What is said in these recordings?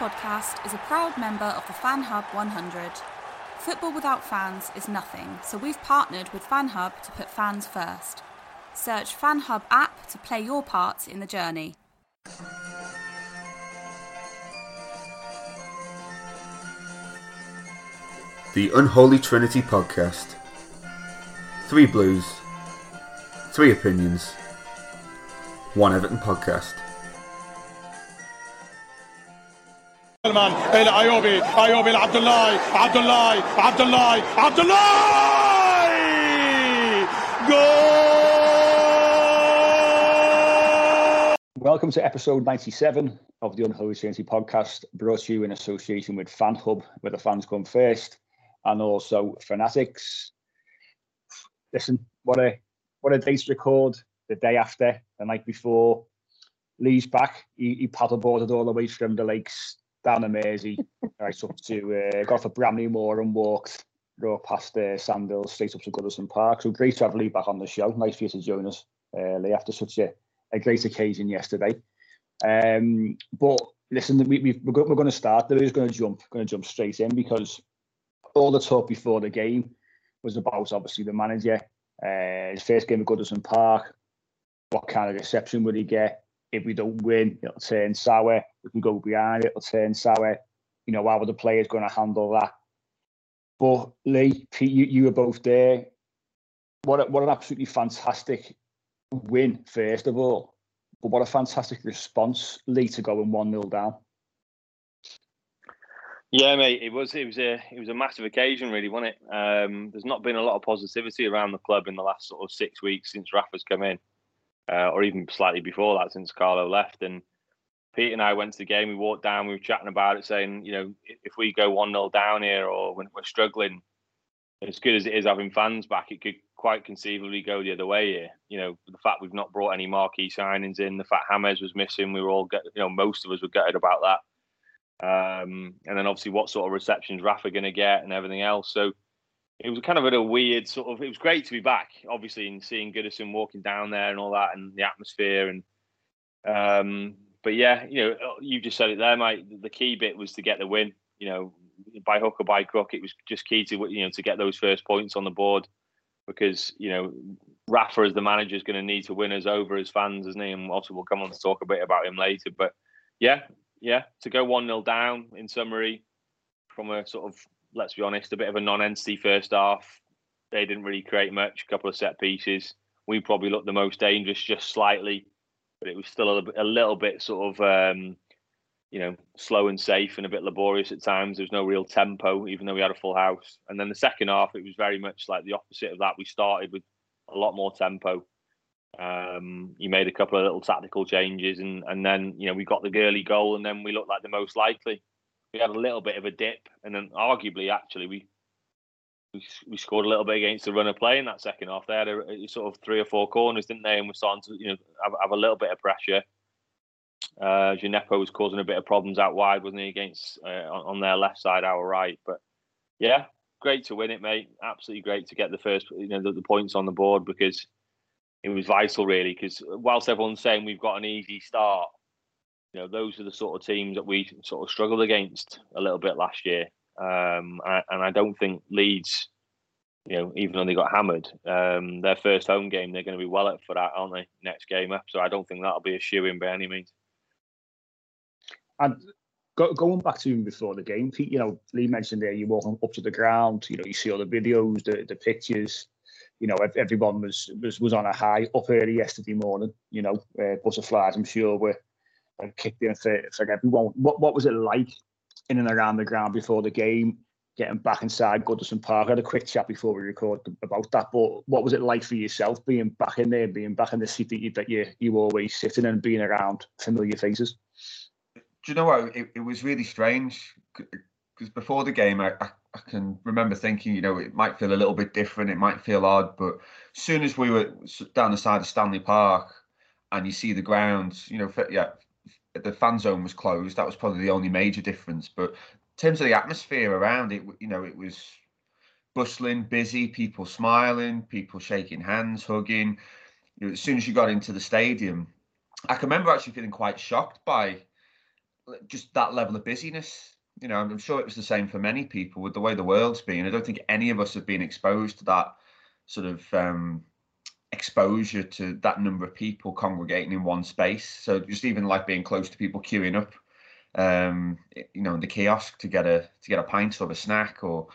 podcast is a proud member of the Fan Hub 100. Football without fans is nothing, so we've partnered with Fan Hub to put fans first. Search Fan Hub app to play your part in the journey. The Unholy Trinity Podcast. Three Blues, three opinions, one Everton podcast. المان الى ايوبي ايوبي لعبد الله عبد الله عبد الله عبد الله جول Welcome to episode 97 of the Unholy Trinity podcast, brought to you in association with Fan Hub, where the fans come first, and also Fanatics. Listen, what a what a day to record the day after, the night before. Lee's back. He, he paddleboarded all the way from the lakes down the Mersey, right up to uh, got for Bramley-Moore and walked right past uh, Sandhills straight up to Goodison Park. So great to have Lee back on the show. Nice for you to join us, uh, Lee, after such a, a great occasion yesterday. Um, but listen, we, we, we're, we're going to start. There is going to jump, going to jump straight in because all the talk before the game was about obviously the manager. Uh, his first game at Goodison Park. What kind of reception would he get? If we don't win, it'll turn sour. If we go behind, it'll turn sour. You know, how are the players going to handle that? But Lee, Pete, you, you were both there. What a, what an absolutely fantastic win, first of all. But what a fantastic response, Lee, to going 1 0 down. Yeah, mate, it was it was a it was a massive occasion, really, wasn't it? Um, there's not been a lot of positivity around the club in the last sort of six weeks since Rafa's come in, uh, or even slightly before that since Carlo left. And Pete and I went to the game. We walked down. We were chatting about it, saying, you know, if we go one 0 down here, or when we're struggling, as good as it is having fans back, it could quite conceivably go the other way here. You know, the fact we've not brought any marquee signings in, the fact James was missing, we were all, get, you know, most of us were gutted about that. Um, and then obviously what sort of receptions Rafa going to get and everything else. So it was kind of a weird sort of. It was great to be back, obviously, and seeing Goodison walking down there and all that, and the atmosphere and. Um, but yeah, you know, you just said it there, mate. The key bit was to get the win. You know, by hook or by crook, it was just key to you know to get those first points on the board because you know Rafa as the manager is going to need to win us over as fans, isn't he? And also we'll come on to talk a bit about him later. But yeah, yeah, to go one 0 down in summary from a sort of let's be honest, a bit of a non-entity first half. They didn't really create much. A couple of set pieces. We probably looked the most dangerous, just slightly, but it was still a, a little bit sort of. Um, you know, slow and safe and a bit laborious at times. There was no real tempo, even though we had a full house. And then the second half, it was very much like the opposite of that. We started with a lot more tempo. Um, you made a couple of little tactical changes, and and then you know we got the girly goal, and then we looked like the most likely. We had a little bit of a dip, and then arguably, actually, we we, we scored a little bit against the run play in that second half. They had a, sort of three or four corners, didn't they? And we're starting to you know have, have a little bit of pressure. Uh, Djenepo was causing a bit of problems out wide, wasn't he, against uh, on, on their left side, our right. But yeah, great to win it, mate. Absolutely great to get the first, you know, the, the points on the board because it was vital, really. Because whilst everyone's saying we've got an easy start, you know, those are the sort of teams that we sort of struggled against a little bit last year. Um, and I don't think Leeds, you know, even though they got hammered, um, their first home game, they're going to be well up for that, aren't they? Next game up. So I don't think that'll be a shoe in by any means. And go, going back to before the game, Pete, you know, Lee mentioned there, you walking up to the ground, you know, you see all the videos, the, the pictures, you know, everyone was, was was on a high up early yesterday morning, you know, uh, butterflies, I'm sure, were, were kicked in for, for everyone. What, what was it like in and around the ground before the game, getting back inside Goodison Park? I had a quick chat before we recorded about that, but what was it like for yourself being back in there, being back in the seat that you, that you, you always sitting and being around familiar faces? do you know what? It, it was really strange because before the game, I, I, I, can remember thinking, you know, it might feel a little bit different, it might feel odd, but as soon as we were down the side of Stanley Park and you see the ground, you know, yeah, the fan zone was closed. That was probably the only major difference. But in terms of the atmosphere around it, you know, it was bustling, busy, people smiling, people shaking hands, hugging. You know, as soon as you got into the stadium, I can remember actually feeling quite shocked by just that level of busyness. You know, I'm sure it was the same for many people with the way the world's been. I don't think any of us have been exposed to that sort of um, exposure to that number of people congregating in one space. So just even like being close to people queuing up, um, you know, in the kiosk to get a to get a pint or a snack or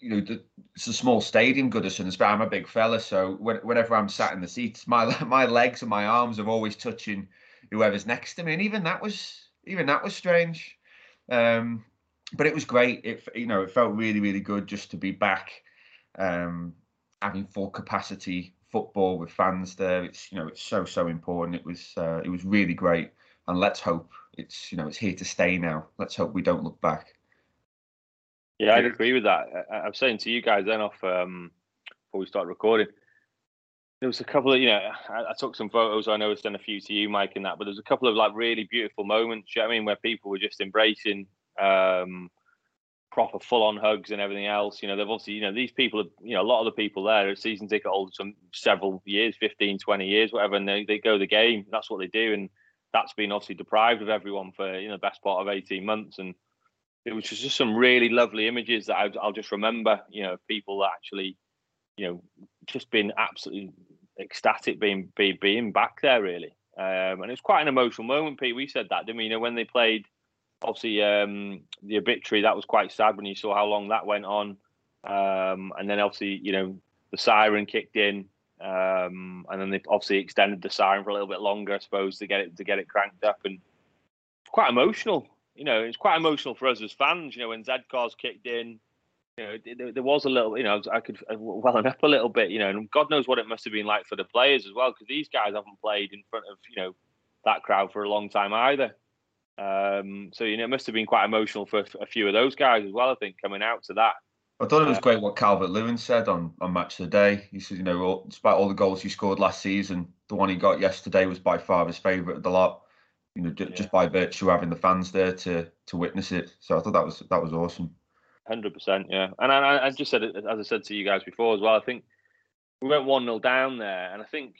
you know, the, it's a small stadium, Goodison. But I'm a big fella, so whenever I'm sat in the seats, my my legs and my arms are always touching whoever's next to me, and even that was even that was strange. Um, but it was great. It you know it felt really really good just to be back, um, having full capacity football with fans there. It's you know it's so so important. It was uh, it was really great, and let's hope it's you know it's here to stay now. Let's hope we don't look back. Yeah, I'd agree with that. I, I was saying to you guys then off um, before we start recording there was a couple of you know I, I, took some photos. I know I sent a few to you, Mike, and that. But there's a couple of like really beautiful moments. You know I mean, where people were just embracing um, proper full-on hugs and everything else. You know, they've obviously you know these people are you know a lot of the people there are season ticket holders from several years, 15, 20 years, whatever, and they, they go the game. That's what they do, and that's been obviously deprived of everyone for you know the best part of 18 months and. It was just some really lovely images that I, I'll just remember. You know, people that actually you know, just been absolutely ecstatic being being, being back there really. Um, and it's quite an emotional moment, Pete. We said that, didn't we? You know, when they played obviously um, the obituary, that was quite sad when you saw how long that went on. Um, and then obviously, you know, the siren kicked in. Um, and then they obviously extended the siren for a little bit longer, I suppose, to get it to get it cranked up. And quite emotional. You know, it's quite emotional for us as fans. You know, when Z cars kicked in, you know, there, there, was a little, you know, I could well up a little bit, you know, and God knows what it must have been like for the players as well, because these guys haven't played in front of, you know, that crowd for a long time either. Um, so you know, it must have been quite emotional for a few of those guys as well. I think coming out to that. I thought it was uh, great what Calvert Lewin said on, on Match of the Day. He said, you know, all, despite all the goals he scored last season, the one he got yesterday was by far his favourite of the lot. You know, just yeah. by virtue of having the fans there to to witness it. So I thought that was that was awesome. Hundred percent, yeah. And I, I just said, as I said to you guys before as well, I think we went one 0 down there, and I think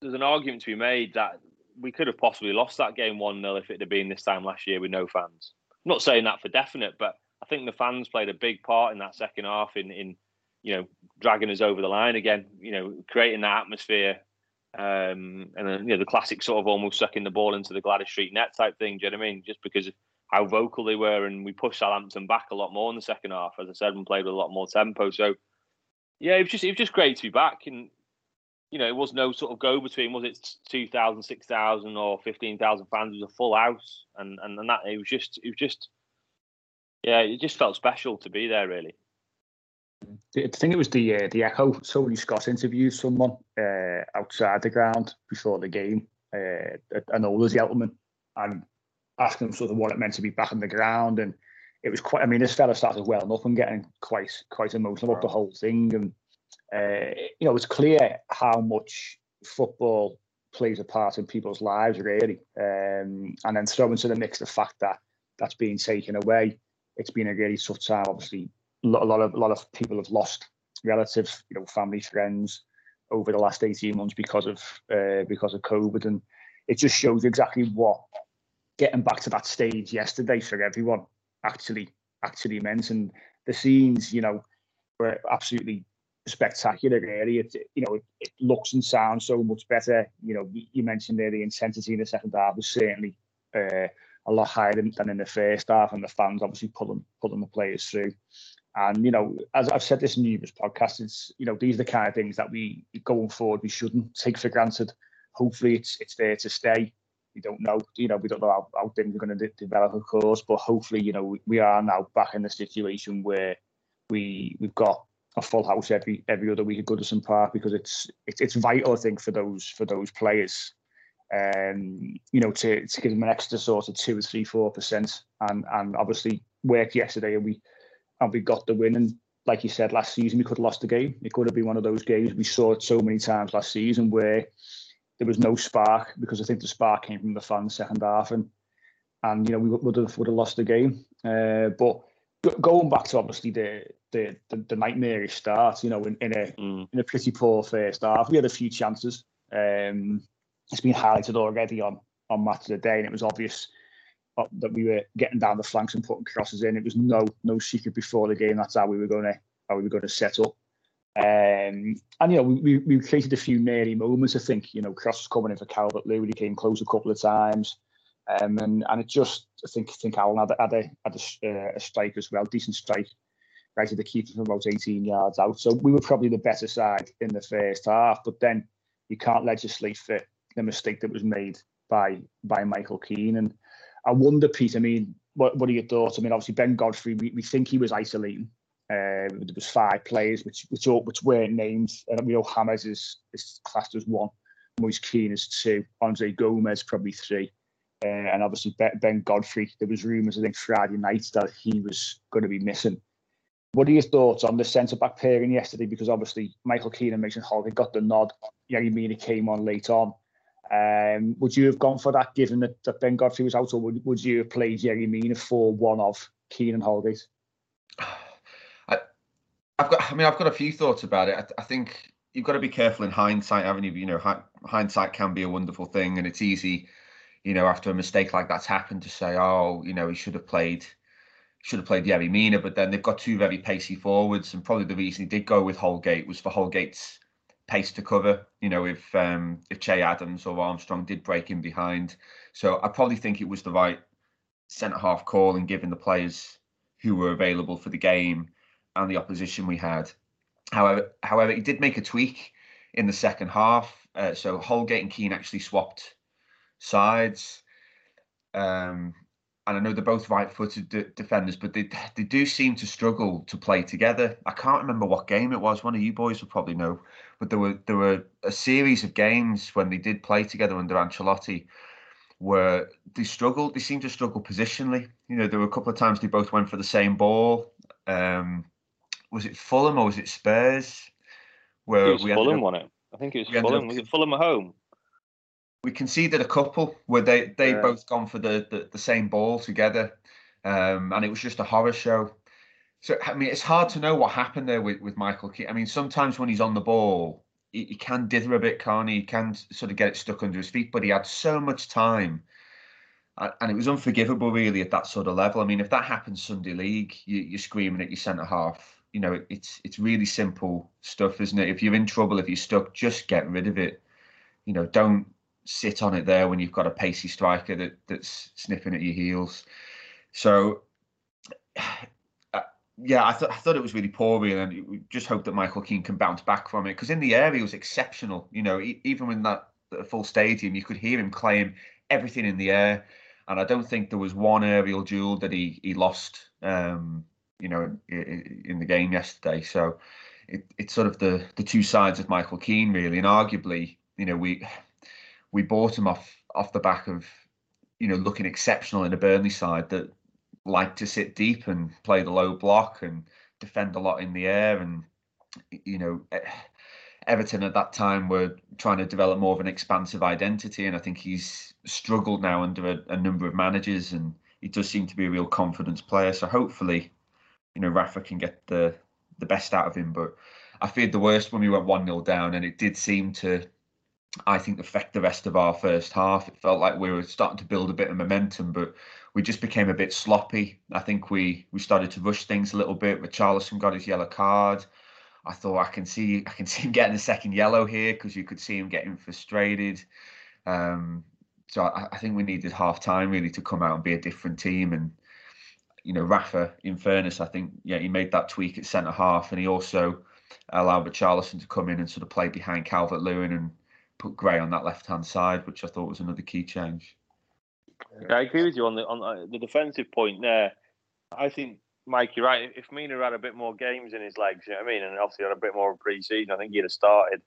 there's an argument to be made that we could have possibly lost that game one 0 if it had been this time last year with no fans. I'm not saying that for definite, but I think the fans played a big part in that second half in in you know dragging us over the line again. You know, creating that atmosphere. Um, and then, you know, the classic sort of almost sucking the ball into the Gwladys Street net type thing. Do you know what I mean? Just because how vocal they were, and we pushed Southampton back a lot more in the second half, as I said, and played with a lot more tempo. So, yeah, it was just it was just great to be back, and you know, it was no sort of go between. Was it 2,000, 6,000 or fifteen thousand fans? It was a full house, and, and and that it was just it was just yeah, it just felt special to be there, really. I think it was the uh, the Echo. Tony Scott interviewed someone uh, outside the ground before the game, uh, an older gentleman, and asking him sort of what it meant to be back on the ground. And it was quite. I mean, this fella started well up and getting quite quite emotional about the whole thing, and uh, you know, it's clear how much football plays a part in people's lives, really. Um, and then throw into the mix the fact that that's being taken away. It's been a really tough time. Obviously, a lot of a lot of people have lost relatives, you know, family, friends over the last 18 months because of uh, because of COVID. And it just shows exactly what getting back to that stage yesterday for everyone actually actually meant. And the scenes, you know, were absolutely spectacular. Really, it you know it, it looks and sounds so much better. You know, you mentioned there the intensity in the second half was certainly uh, a lot higher than, than in the first half, and the fans obviously pulling pulling the players through. And you know, as I've said this in numerous podcasts, it's you know these are the kind of things that we going forward we shouldn't take for granted. Hopefully, it's it's there to stay. We don't know, you know, we don't know how, how things are going to de- develop, of course, but hopefully, you know, we, we are now back in the situation where we we've got a full house every every other week at Goodison Park because it's it's it's vital, I think, for those for those players. Um, you know, to, to give them an extra sort of two or three, four percent, and and obviously work yesterday, and we and we got the win. And like you said, last season we could have lost the game. It could have been one of those games we saw it so many times last season where there was no spark because I think the spark came from the fans second half, and and you know we would have would have lost the game. Uh, but going back to obviously the the the, the nightmarish start, you know, in, in a mm. in a pretty poor first half, we had a few chances. Um, it's been highlighted already on on match of the day, and it was obvious uh, that we were getting down the flanks and putting crosses in. It was no no secret before the game. That's how we were going to how we were going to set up. Um, and you know, we, we created a few nearly moments. I think you know, crosses coming in for Calvert Lewin. He came close a couple of times, um, and and it just I think I think Alan had, had a had a, uh, a strike as well, decent strike, right to the keeper from about 18 yards out. So we were probably the better side in the first half. But then you can't legislate for the mistake that was made by by Michael Keane. And I wonder, Pete. I mean, what what are your thoughts? I mean, obviously Ben Godfrey, we, we think he was isolating. Uh, there was five players which which all, which weren't named. And we know James is is classed as one, Moise Kean is two, Andre Gomes probably three. Uh, and obviously Ben Godfrey, there was rumours I think Friday night that he was going to be missing. What are your thoughts on the centre back pairing yesterday? Because obviously Michael Keane and Mason Holgate got the nod. Yerry Mina came on late on. Um, would you have gone for that given that, that Ben Godfrey was out, or would, would you have played Yerry Mina for one of Keane and Holgate? I, have got. I mean, I've got a few thoughts about it. I, I think you've got to be careful in hindsight, haven't you? You know, hi, hindsight can be a wonderful thing, and it's easy, you know, after a mistake like that's happened, to say, "Oh, you know, he should have played." Should have played Yerry Mina, but then they've got two very pacey forwards, and probably the reason he did go with Holgate was for Holgate's pace to cover. You know, if um, if Che Adams or Armstrong did break in behind, so I probably think it was the right centre half call and given the players who were available for the game and the opposition we had. However, however, he did make a tweak in the second half. Uh, so Holgate and Keane actually swapped sides. Um, and I know they're both right-footed de- defenders, but they they do seem to struggle to play together. I can't remember what game it was. One of you boys will probably know, but there were there were a series of games when they did play together under Ancelotti, where they struggled. They seemed to struggle positionally. You know, there were a couple of times they both went for the same ball. Um, was it Fulham or was it Spurs? Where it was we Fulham, up, won it? I think it was Fulham. Up, was it Fulham at home? We conceded a couple where they they yeah. both gone for the, the, the same ball together, um, and it was just a horror show. So I mean, it's hard to know what happened there with, with Michael Keane. I mean, sometimes when he's on the ball, he, he can dither a bit, can't he? He can sort of get it stuck under his feet, but he had so much time, and it was unforgivable really at that sort of level. I mean, if that happens Sunday League, you, are screaming at your centre half. You know, it's it's really simple stuff, isn't it? If you're in trouble, if you're stuck, just get rid of it. You know, don't sit on it there when you've got a pacey striker that that's sniffing at your heels. So, uh, yeah, I thought I thought it was really poor, really, and just hope that Michael Keane can bounce back from it because in the air he was exceptional. You know, even in that full stadium, you could hear him claim everything in the air, and I don't think there was one aerial duel that he he lost. Um, you know, in, in the game yesterday. So. It, it's sort of the the two sides of Michael Keane really, and arguably, you know, we we bought him off off the back of you know looking exceptional in a Burnley side that like to sit deep and play the low block and defend a lot in the air. And, you know, Everton at that time were trying to develop more of an expansive identity. And I think he's struggled now under a, a number of managers and he does seem to be a real confidence player. So hopefully, you know, Rafa can get the, the best out of him. But I feared the worst when we went 1 0 down and it did seem to I think affect the rest of our first half. It felt like we were starting to build a bit of momentum, but we just became a bit sloppy. I think we we started to rush things a little bit. Richarlison got his yellow card. I thought I can see I can see him getting a second yellow here because you could see him getting frustrated. Um, so I, I, think we needed half time really to come out and be a different team. And you know, Rafa, in fairness, I think yeah he made that tweak at centre half, and he also allowed Richarlison to come in and sort of play behind Calvert Lewin and put Gray on that left hand side, which I thought was another key change. Yeah, I agree with you on the on uh, the defensive point there. I think Mike, you're right. If Mina had a bit more games in his legs, you know what I mean, and obviously had a bit more pre-season, I think he'd have started.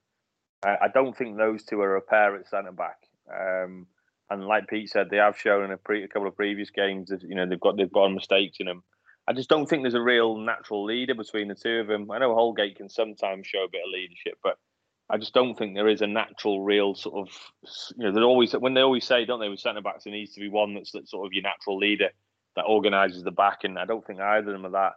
I, I don't think those two are a pair at centre back. Um, and like Pete said, they have shown in a, pre, a couple of previous games you know they've got they've got mistakes in them. I just don't think there's a real natural leader between the two of them. I know Holgate can sometimes show a bit of leadership, but I just don't think there is a natural, real sort of, you know, they always when they always say, don't they, with centre backs, there needs to be one that's that sort of your natural leader that organises the back, and I don't think either of them are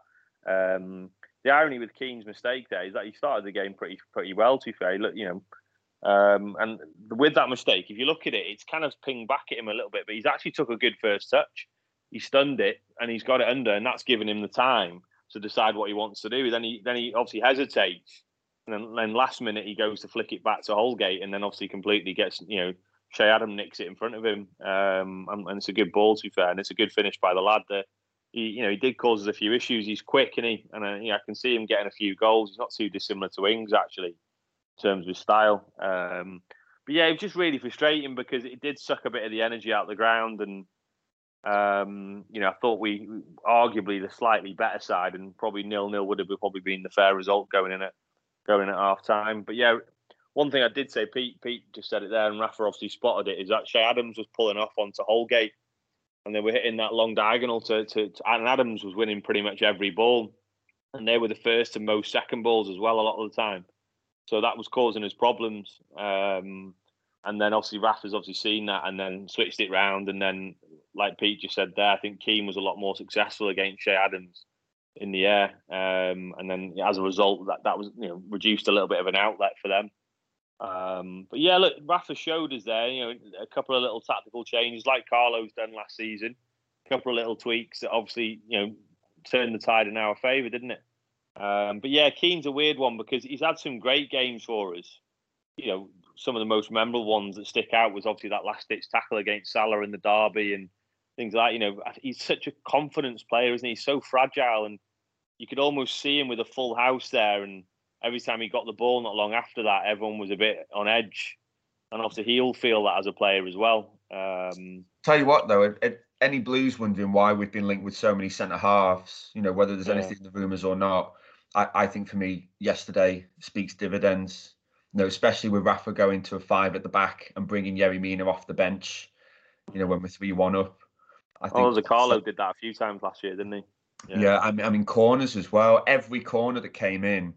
that. Um, the irony with Keane's mistake there is that he started the game pretty pretty well. To be fair, look, you know, um, and with that mistake, if you look at it, it's kind of pinged back at him a little bit, but he's actually took a good first touch. He stunned it and he's got it under, and that's given him the time to decide what he wants to do. Then he then he obviously hesitates and then, then, last minute he goes to flick it back to Holgate, and then obviously completely gets you know Che Adam nicks it in front of him, um, and, and, it's a good ball to be fair, and it's a good finish by the lad. That he you know he did cause us a few issues. He's quick, and he and uh, yeah, I can see him getting a few goals. He's not too dissimilar to Ings actually in terms of his style. Um, but yeah, it was just really frustrating because it did suck a bit of the energy out of the ground, and um, you know I thought we arguably the slightly better side, and probably nil nil would have probably been the fair result going in at going at half time. But yeah, one thing I did say, Pete Pete just said it there, and Rafa obviously spotted it, is that Che Adams was pulling off onto Holgate, and they were hitting that long diagonal to, to, to and Adams was winning pretty much every ball, and they were the first and most second balls as well a lot of the time. So that was causing us problems. Um, and then obviously Rafa's obviously seen that and then switched it round. And then, like Pete just said there, I think Keane was a lot more successful against Che Adams in the air, um, and then as a result, that that was you know reduced a little bit of an outlet for them. Um, but yeah, look, Rafa showed us there, you know, a couple of little tactical changes like Carlo's done last season, a couple of little tweaks that obviously you know turned the tide in our favour, didn't it? Um, but yeah, Keane's a weird one because he's had some great games for us. You know, some of the most memorable ones that stick out was obviously that last ditch tackle against Salah in the derby and things like that. You know, he's such a confidence player, isn't he? He's so fragile and you could almost see him with a full house there. And every time he got the ball, not long after that, everyone was a bit on edge. And obviously, he'll feel that as a player as well. Um, Tell you what, though, any Blues wondering why we've been linked with so many centre halves, you know, whether there's yeah. anything in the rumours or not, I, I think for me, yesterday speaks dividends. You know, especially with Rafa going to a five at the back and bringing Yerry Mina off the bench, you know, when we're 3 1 up. I think oh, Carlo did that a few times last year, didn't he? Yeah, yeah I, mean, I mean, corners as well. Every corner that came in,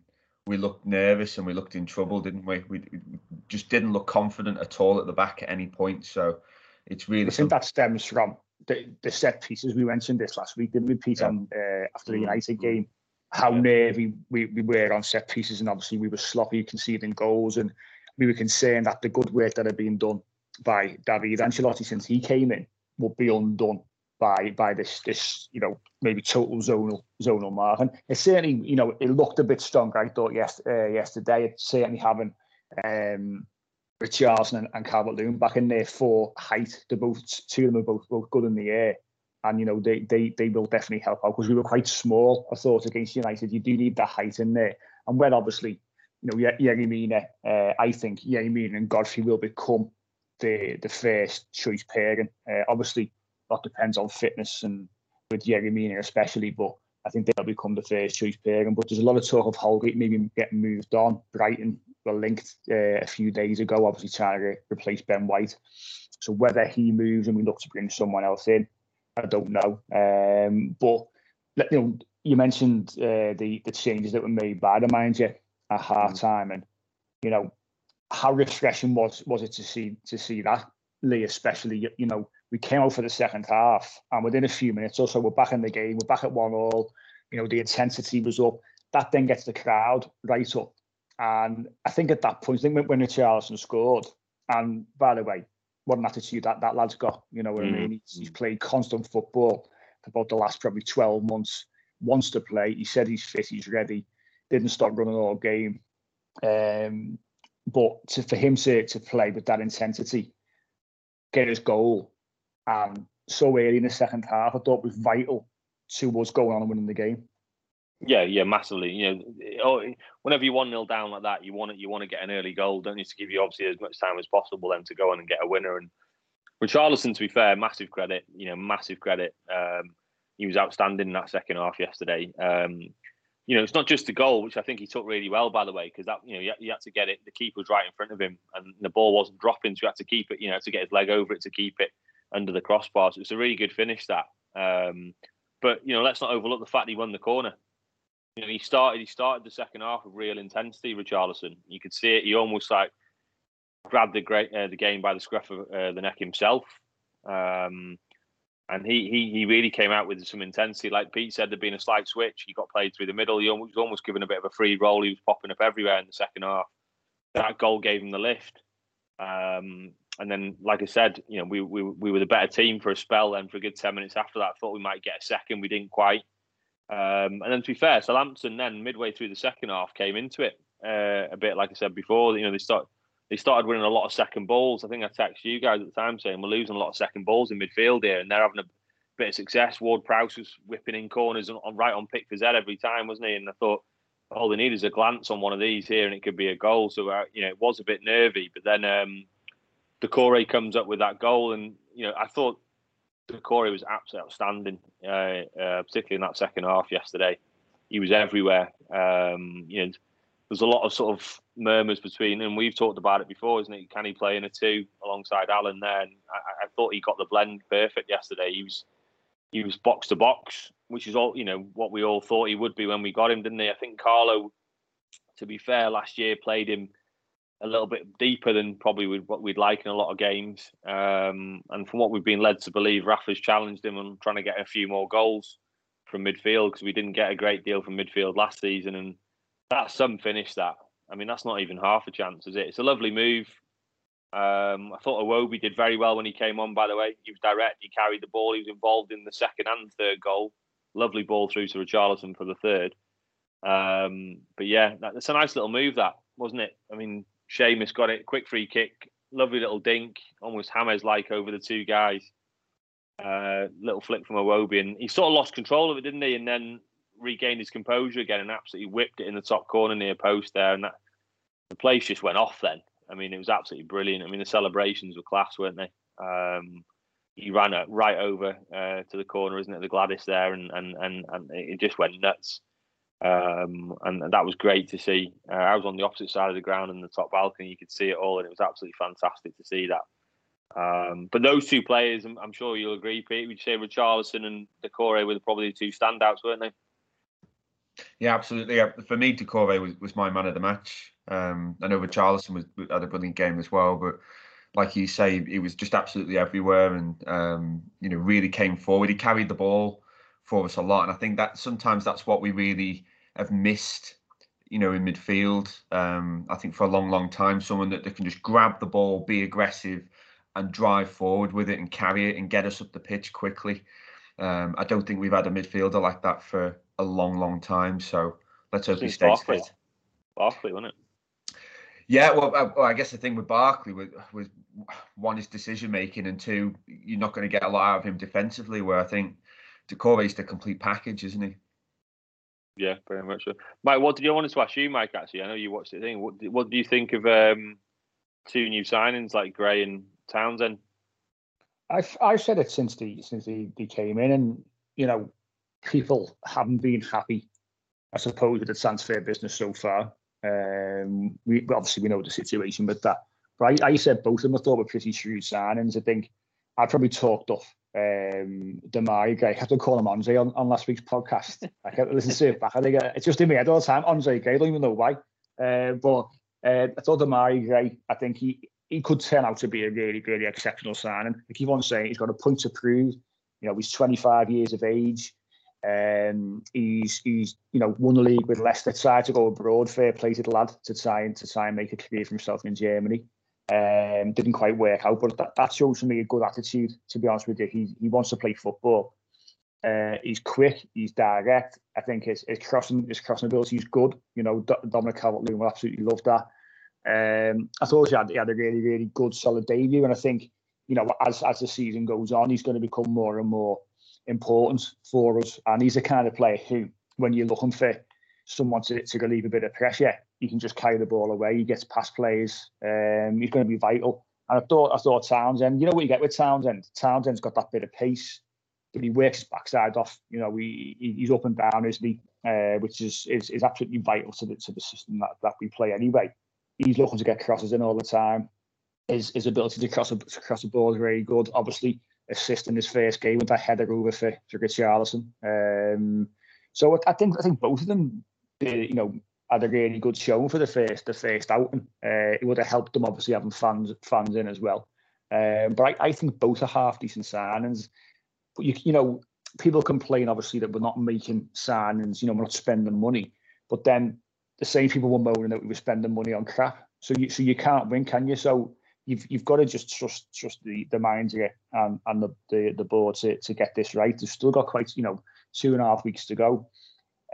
we looked nervous and we looked in trouble, didn't we? We, we just didn't look confident at all at the back at any point. So it's really. I think that stems from the, the set pieces. We mentioned this last week, didn't we, Pete, yeah. on, uh, after the mm, United mm-hmm. game? How yeah. nervy we, we were on set pieces, and obviously we were sloppy conceding goals, and we were concerned that the good work that had been done by David Ancelotti since he came in would be undone by by this this you know maybe total zonal zonal marking. It certainly you know it looked a bit stronger. I thought yes uh, yesterday. It certainly having um, Richarlison and, and Calvert Lewin back in there for height. The both two of them are both both good in the air, and you know they they they will definitely help out because we were quite small. I thought against United, you do need that height in there, and when obviously you know Yerry Mina, uh, I think Yerry and Godfrey will become the the first choice pairing. Uh, obviously lot depends on fitness and with Yerry Mina especially, but I think they'll become the first choice pairing. But there's a lot of talk of Holgate maybe getting moved on. Brighton were linked uh, a few days ago, obviously trying to replace Ben White. So whether he moves and we look to bring someone else in, I don't know. Um, but you know, you mentioned uh, the the changes that were made by the manager at half time, and you know how refreshing was was it to see to see that Lee, especially you know we came out for the second half, and within a few minutes or so we're back in the game, we're back at one all. You know the intensity was up. That then gets the crowd right up, and I think at that point, I think when, Richarlison scored, and by the way, what an attitude that that lad's got. You know what mm. I mean? He's, he's played constant football for about the last probably twelve months wants to play. He said he's fit, he's ready. Didn't stop running all game. Um, but to, for him to to play with that intensity, get his goal, and so early in the second half, I thought was vital to what's going on and winning the game. Yeah, yeah, massively. You know, whenever you one nil down like that, you want it. You want to get an early goal, don't you? To give you obviously as much time as possible, then to go on and get a winner. And Richarlison, to be fair, massive credit. You know, massive credit. Um, he was outstanding in that second half yesterday. Um, you know, it's not just the goal, which I think he took really well, by the way, because that you know had, you had, to get it. The keeper was right in front of him, and the ball wasn't dropping, so you had to keep it. You know, to get his leg over it to keep it under the crossbar. So it's a really good finish that. Um, but you know, let's not overlook the fact he won the corner. You know, he started he started the second half with real intensity. Richarlison, you could see it. He almost like grabbed the great uh, the game by the scruff of uh, the neck himself. Um, and he he he really came out with some intensity. Like Pete said, there'd been a slight switch. He got played through the middle. He was almost given a bit of a free roll. He was popping up everywhere in the second half. That goal gave him the lift. Um, and then, like I said, you know, we, we we were the better team for a spell. Then for a good ten minutes after that, I thought we might get a second. We didn't quite. Um, and then to be fair, Southampton then midway through the second half came into it uh, a bit. Like I said before, you know, they start they started winning a lot of second balls. I think I texted you guys at the time saying we're losing a lot of second balls in midfield here, and they're having a bit of success. Ward Prowse was whipping in corners on, on right on Pickford's head every time, wasn't he? And I thought all they need is a glance on one of these here, and it could be a goal. So uh, you know, it was a bit nervy, but then um, Doucouré comes up with that goal, and you know, I thought Doucouré was absolutely outstanding, uh, uh, particularly in that second half yesterday. He was everywhere. Um, you know there's a lot of sort of murmurs between, and we've talked about it before, isn't it? Can he play in a two alongside Allen there? And I, I thought he got the blend perfect yesterday. He was he was box to box, which is all you know what we all thought he would be when we got him, didn't he? I think Carlo, to be fair, last year played him a little bit deeper than probably what we'd like in a lot of games. Um, and from what we've been led to believe, Rafa's challenged him on trying to get a few more goals from midfield because we didn't get a great deal from midfield last season and that's some finish. That I mean, that's not even half a chance, is it? It's a lovely move. Um, I thought Iwobi did very well when he came on. By the way, he was direct. He carried the ball. He was involved in the second and third goal. Lovely ball through to Richarlison for the third. Um, but yeah, that's a nice little move. That wasn't it. I mean, Seamus got it. Quick free kick. Lovely little dink, almost James like over the two guys. Uh, little flick from Iwobi, and he sort of lost control of it, didn't he? And then regained his composure again and absolutely whipped it in the top corner near post there, and that the place just went off. Then I mean, it was absolutely brilliant. I mean, the celebrations were class, weren't they? Um, he ran it right over uh, to the corner, isn't it? The Gwladys there, and and and, and it just went nuts. Um, and, and, that was great to see. Uh, I was on the opposite side of the ground in the top balcony. You could see it all, and it was absolutely fantastic to see that. Um, but those two players, I'm, I'm, sure you'll agree, Pete. Would you say Richarlison and Doucouré were probably the two standouts, weren't they? Yeah, absolutely. For me, Doucouré was, was my man of the match. Um, I know Richarlison was had a brilliant game as well, but like you say, he was just absolutely everywhere, and um, you know, really came forward. He carried the ball for us a lot, and I think that sometimes that's what we really have missed. You know, in midfield, um, I think for a long, long time, someone that, that can just grab the ball, be aggressive, and drive forward with it and carry it and get us up the pitch quickly. Um, I don't think we've had a midfielder like that for a long, long time. So let's hope he stays Barkley. fit. Barkley, wasn't it? Yeah, well, I, well, I guess the thing with Barkley was, was one is decision making, and two, you're not going to get a lot out of him defensively. Where I think is the complete package, isn't he? Yeah, very much so. Mike, what did you want to ask you, Mike? Actually, I know you watched the thing. What, what do you think of um, two new signings like Gray and Townsend? I've I've said it since the since he, he came in, and you know, people haven't been happy, I suppose, with the transfer business so far. Um, we obviously we know the situation with that. But I, I said both of them I thought were pretty shrewd signings. I think I probably talked off um, Gray. I have to call him Andre on, on last week's podcast. I can't listen to it back. I think uh, it's just in my head all the time. Andre Gray, I don't even know why. Uh, but uh, I thought Gray, I think he, he could turn out to be a really, really exceptional signing. I keep on saying he's got a point to prove. You know, he's 25 years of age. Um, he's he's you know won the league with Leicester. Tried to go abroad. Fair play to the lad to try and to try and make a career for himself in Germany. Um, didn't quite work out, but that, that shows for me a good attitude. To be honest with you, he he wants to play football. Uh, he's quick, he's direct. I think his, his crossing his crossing ability is good. You know, Dominic Calvert-Lewin will absolutely love that. Um, I thought he had, he had a really really good solid debut, and I think you know as as the season goes on, he's going to become more and more important for us. And he's the kind of player who, when you're looking for someone to, to relieve a bit of pressure, he can just carry the ball away. He gets past players. Um, he's going to be vital. And I thought, I thought Townsend. You know what you get with Townsend? Townsend's got that bit of pace, but he works his backside off. You know, he, he's up and down, isn't he? Uh, which is, is is absolutely vital to the to the system that, that we play anyway. He's looking to get crosses in all the time. His his ability to cross a, cross the ball is very good. Obviously, assist in his first game with that header over for, for Richarlison. Um, so I, think I think both of them, you know, had a really good show for the first the first outing. Uh, it would have helped them obviously having fans fans in as well. Um, but I, I think both are half decent signings. But you you know people complain obviously that we're not making signings. You know we're not spending money. But then the same people were moaning that we were spending money on crap. So you so you can't win, can you? So you've you've got to just trust trust the the manager and and the the, the board to, to get this right. They've still got quite you know two and a half weeks to go.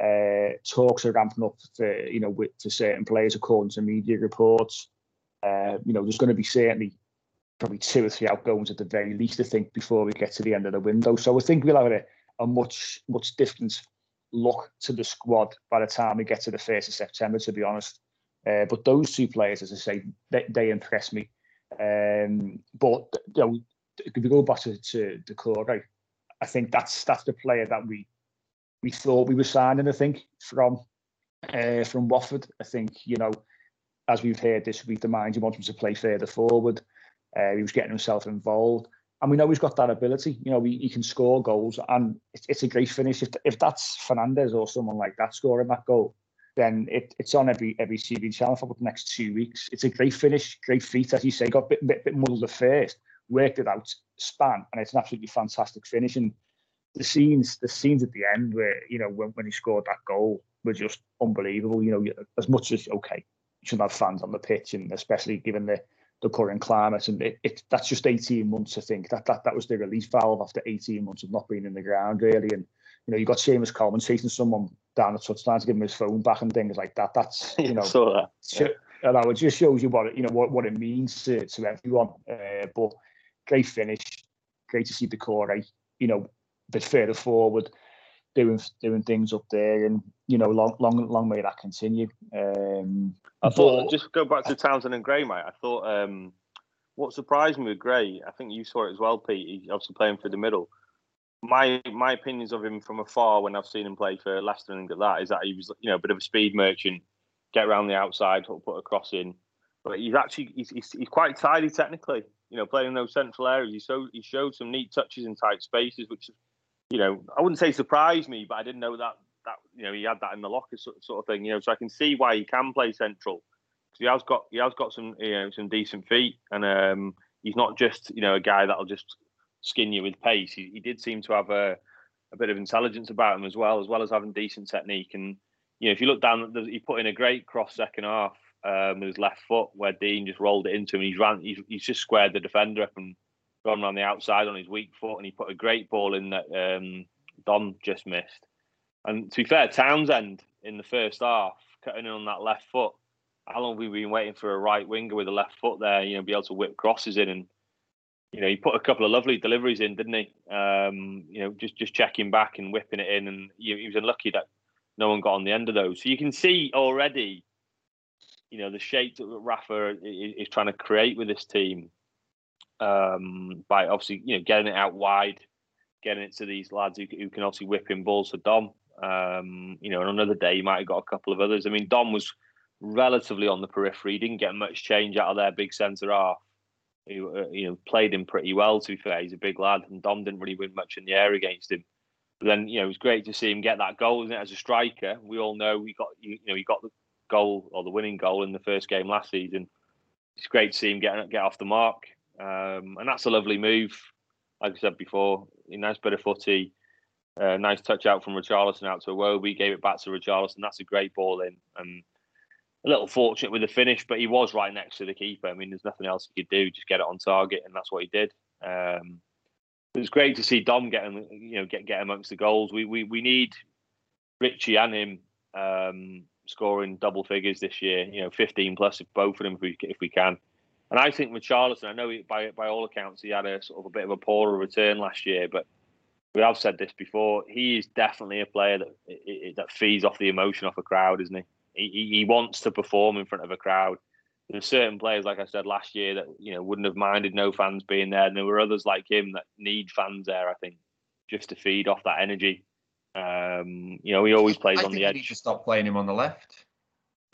Uh, talks are ramping up to you know with to certain players according to media reports. Uh, you know, there's going to be certainly probably two or three outgoings at the very least. I think before we get to the end of the window. So I think we'll have a, a much much different look to the squad by the time we get to the first of September. To be honest, uh, but those two players, as I say, they, they impress me. Um, but you know, if we go back to, to Doucouré, I think that's that's the player that we we thought we were signing. I think from uh, from Watford. I think you know, as we've heard this week, the he wants him to play further forward. Uh, he was getting himself involved, and we know he's got that ability. You know, he, he can score goals, and it's, it's a great finish. If if that's Fernandes or someone like that scoring that goal, then it, it's on every every TV channel for the next two weeks. It's a great finish, great feat, as you say. Got a bit, bit, bit muddled at first, worked it out, span, and it's an absolutely fantastic finish. And the scenes, the scenes at the end where you know when, when he scored that goal were just unbelievable. You know, as much as okay, you should have fans on the pitch, and especially given the the current climate, and it, it that's just eighteen months. I think that that that was the release valve after eighteen months of not being in the ground really, and you know, you got Seamus Coleman chasing someone down the touchline to give him his phone back and things like that. That's you know, saw that. Yeah. And that it just shows you what it, you know what, what it means to, to everyone. Uh, but great finish, great to see Doucouré, you know, a bit further forward, doing doing things up there, and you know, long long long may that continue. Um, I thought but, just go back to Townsend and Gray, mate. I thought um, what surprised me with Gray, I think you saw it as well, Pete. He's obviously playing through the middle my my opinions of him from afar when I've seen him play for Leicester and that is that he was you know a bit of a speed merchant, get around the outside, put a cross in, but he's actually he's, he's, he's quite tidy technically. You know, playing in those central areas, he showed he showed some neat touches in tight spaces, which you know I wouldn't say surprised me, but I didn't know that that you know he had that in the locker sort, sort of thing. You know, so I can see why he can play central because he has got he has got some you know some decent feet, and um, he's not just you know a guy that'll just skin you with pace. He, he did seem to have a, a bit of intelligence about him as well, as well as having decent technique. And you know, if you look down, he put in a great cross second half um, with his left foot, where Dean just rolled it into him. He's ran, he's, he's just squared the defender up and gone around the outside on his weak foot, and he put a great ball in that um, Dom just missed. And to be fair, Townsend in the first half cutting in on that left foot. How long have we been waiting for a right winger with a left foot there? You know, be able to whip crosses in and you know, he put a couple of lovely deliveries in, didn't he? Um, you know, just just checking back and whipping it in, and he, he was unlucky that no one got on the end of those. So you can see already, you know, the shape that Rafa is, is trying to create with this team um, by obviously, you know, getting it out wide, getting it to these lads who, who can obviously whip in balls for Dom. Um, you know, on another day, he might have got a couple of others. I mean, Dom was relatively on the periphery. He didn't get much change out of their big centre half who uh, you know played him pretty well. To be fair, he's a big lad, and Dom didn't really win much in the air against him. But then you know it was great to see him get that goal. As a striker, we all know he got you know he got the goal or the winning goal in the first game last season. It's great to see him get get off the mark, um, and that's a lovely move. Like I said before, a nice bit of footy, uh, nice touch out from Richarlison out to Iwobi, gave it back to Richarlison. That's a great ball in, and a little fortunate with the finish, but he was right next to the keeper. I mean, there's nothing else he could do, just get it on target, and that's what he did. Um, it was great to see Dom getting, you know, get get amongst the goals. We we we need Richie and him um, scoring double figures this year. You know, 15 plus if both of them if we if we can. And I think with Charlton, I know he, by by all accounts he had a sort of a bit of a poorer return last year, but we have said this before. He is definitely a player that that feeds off the emotion off a crowd, isn't he? He, he wants to perform in front of a crowd. There's certain players, like I said last year, that you know wouldn't have minded no fans being there, and there were others like him that need fans there. I think just to feed off that energy. Um, you know, he always plays I on the edge. need to stop playing him on the left,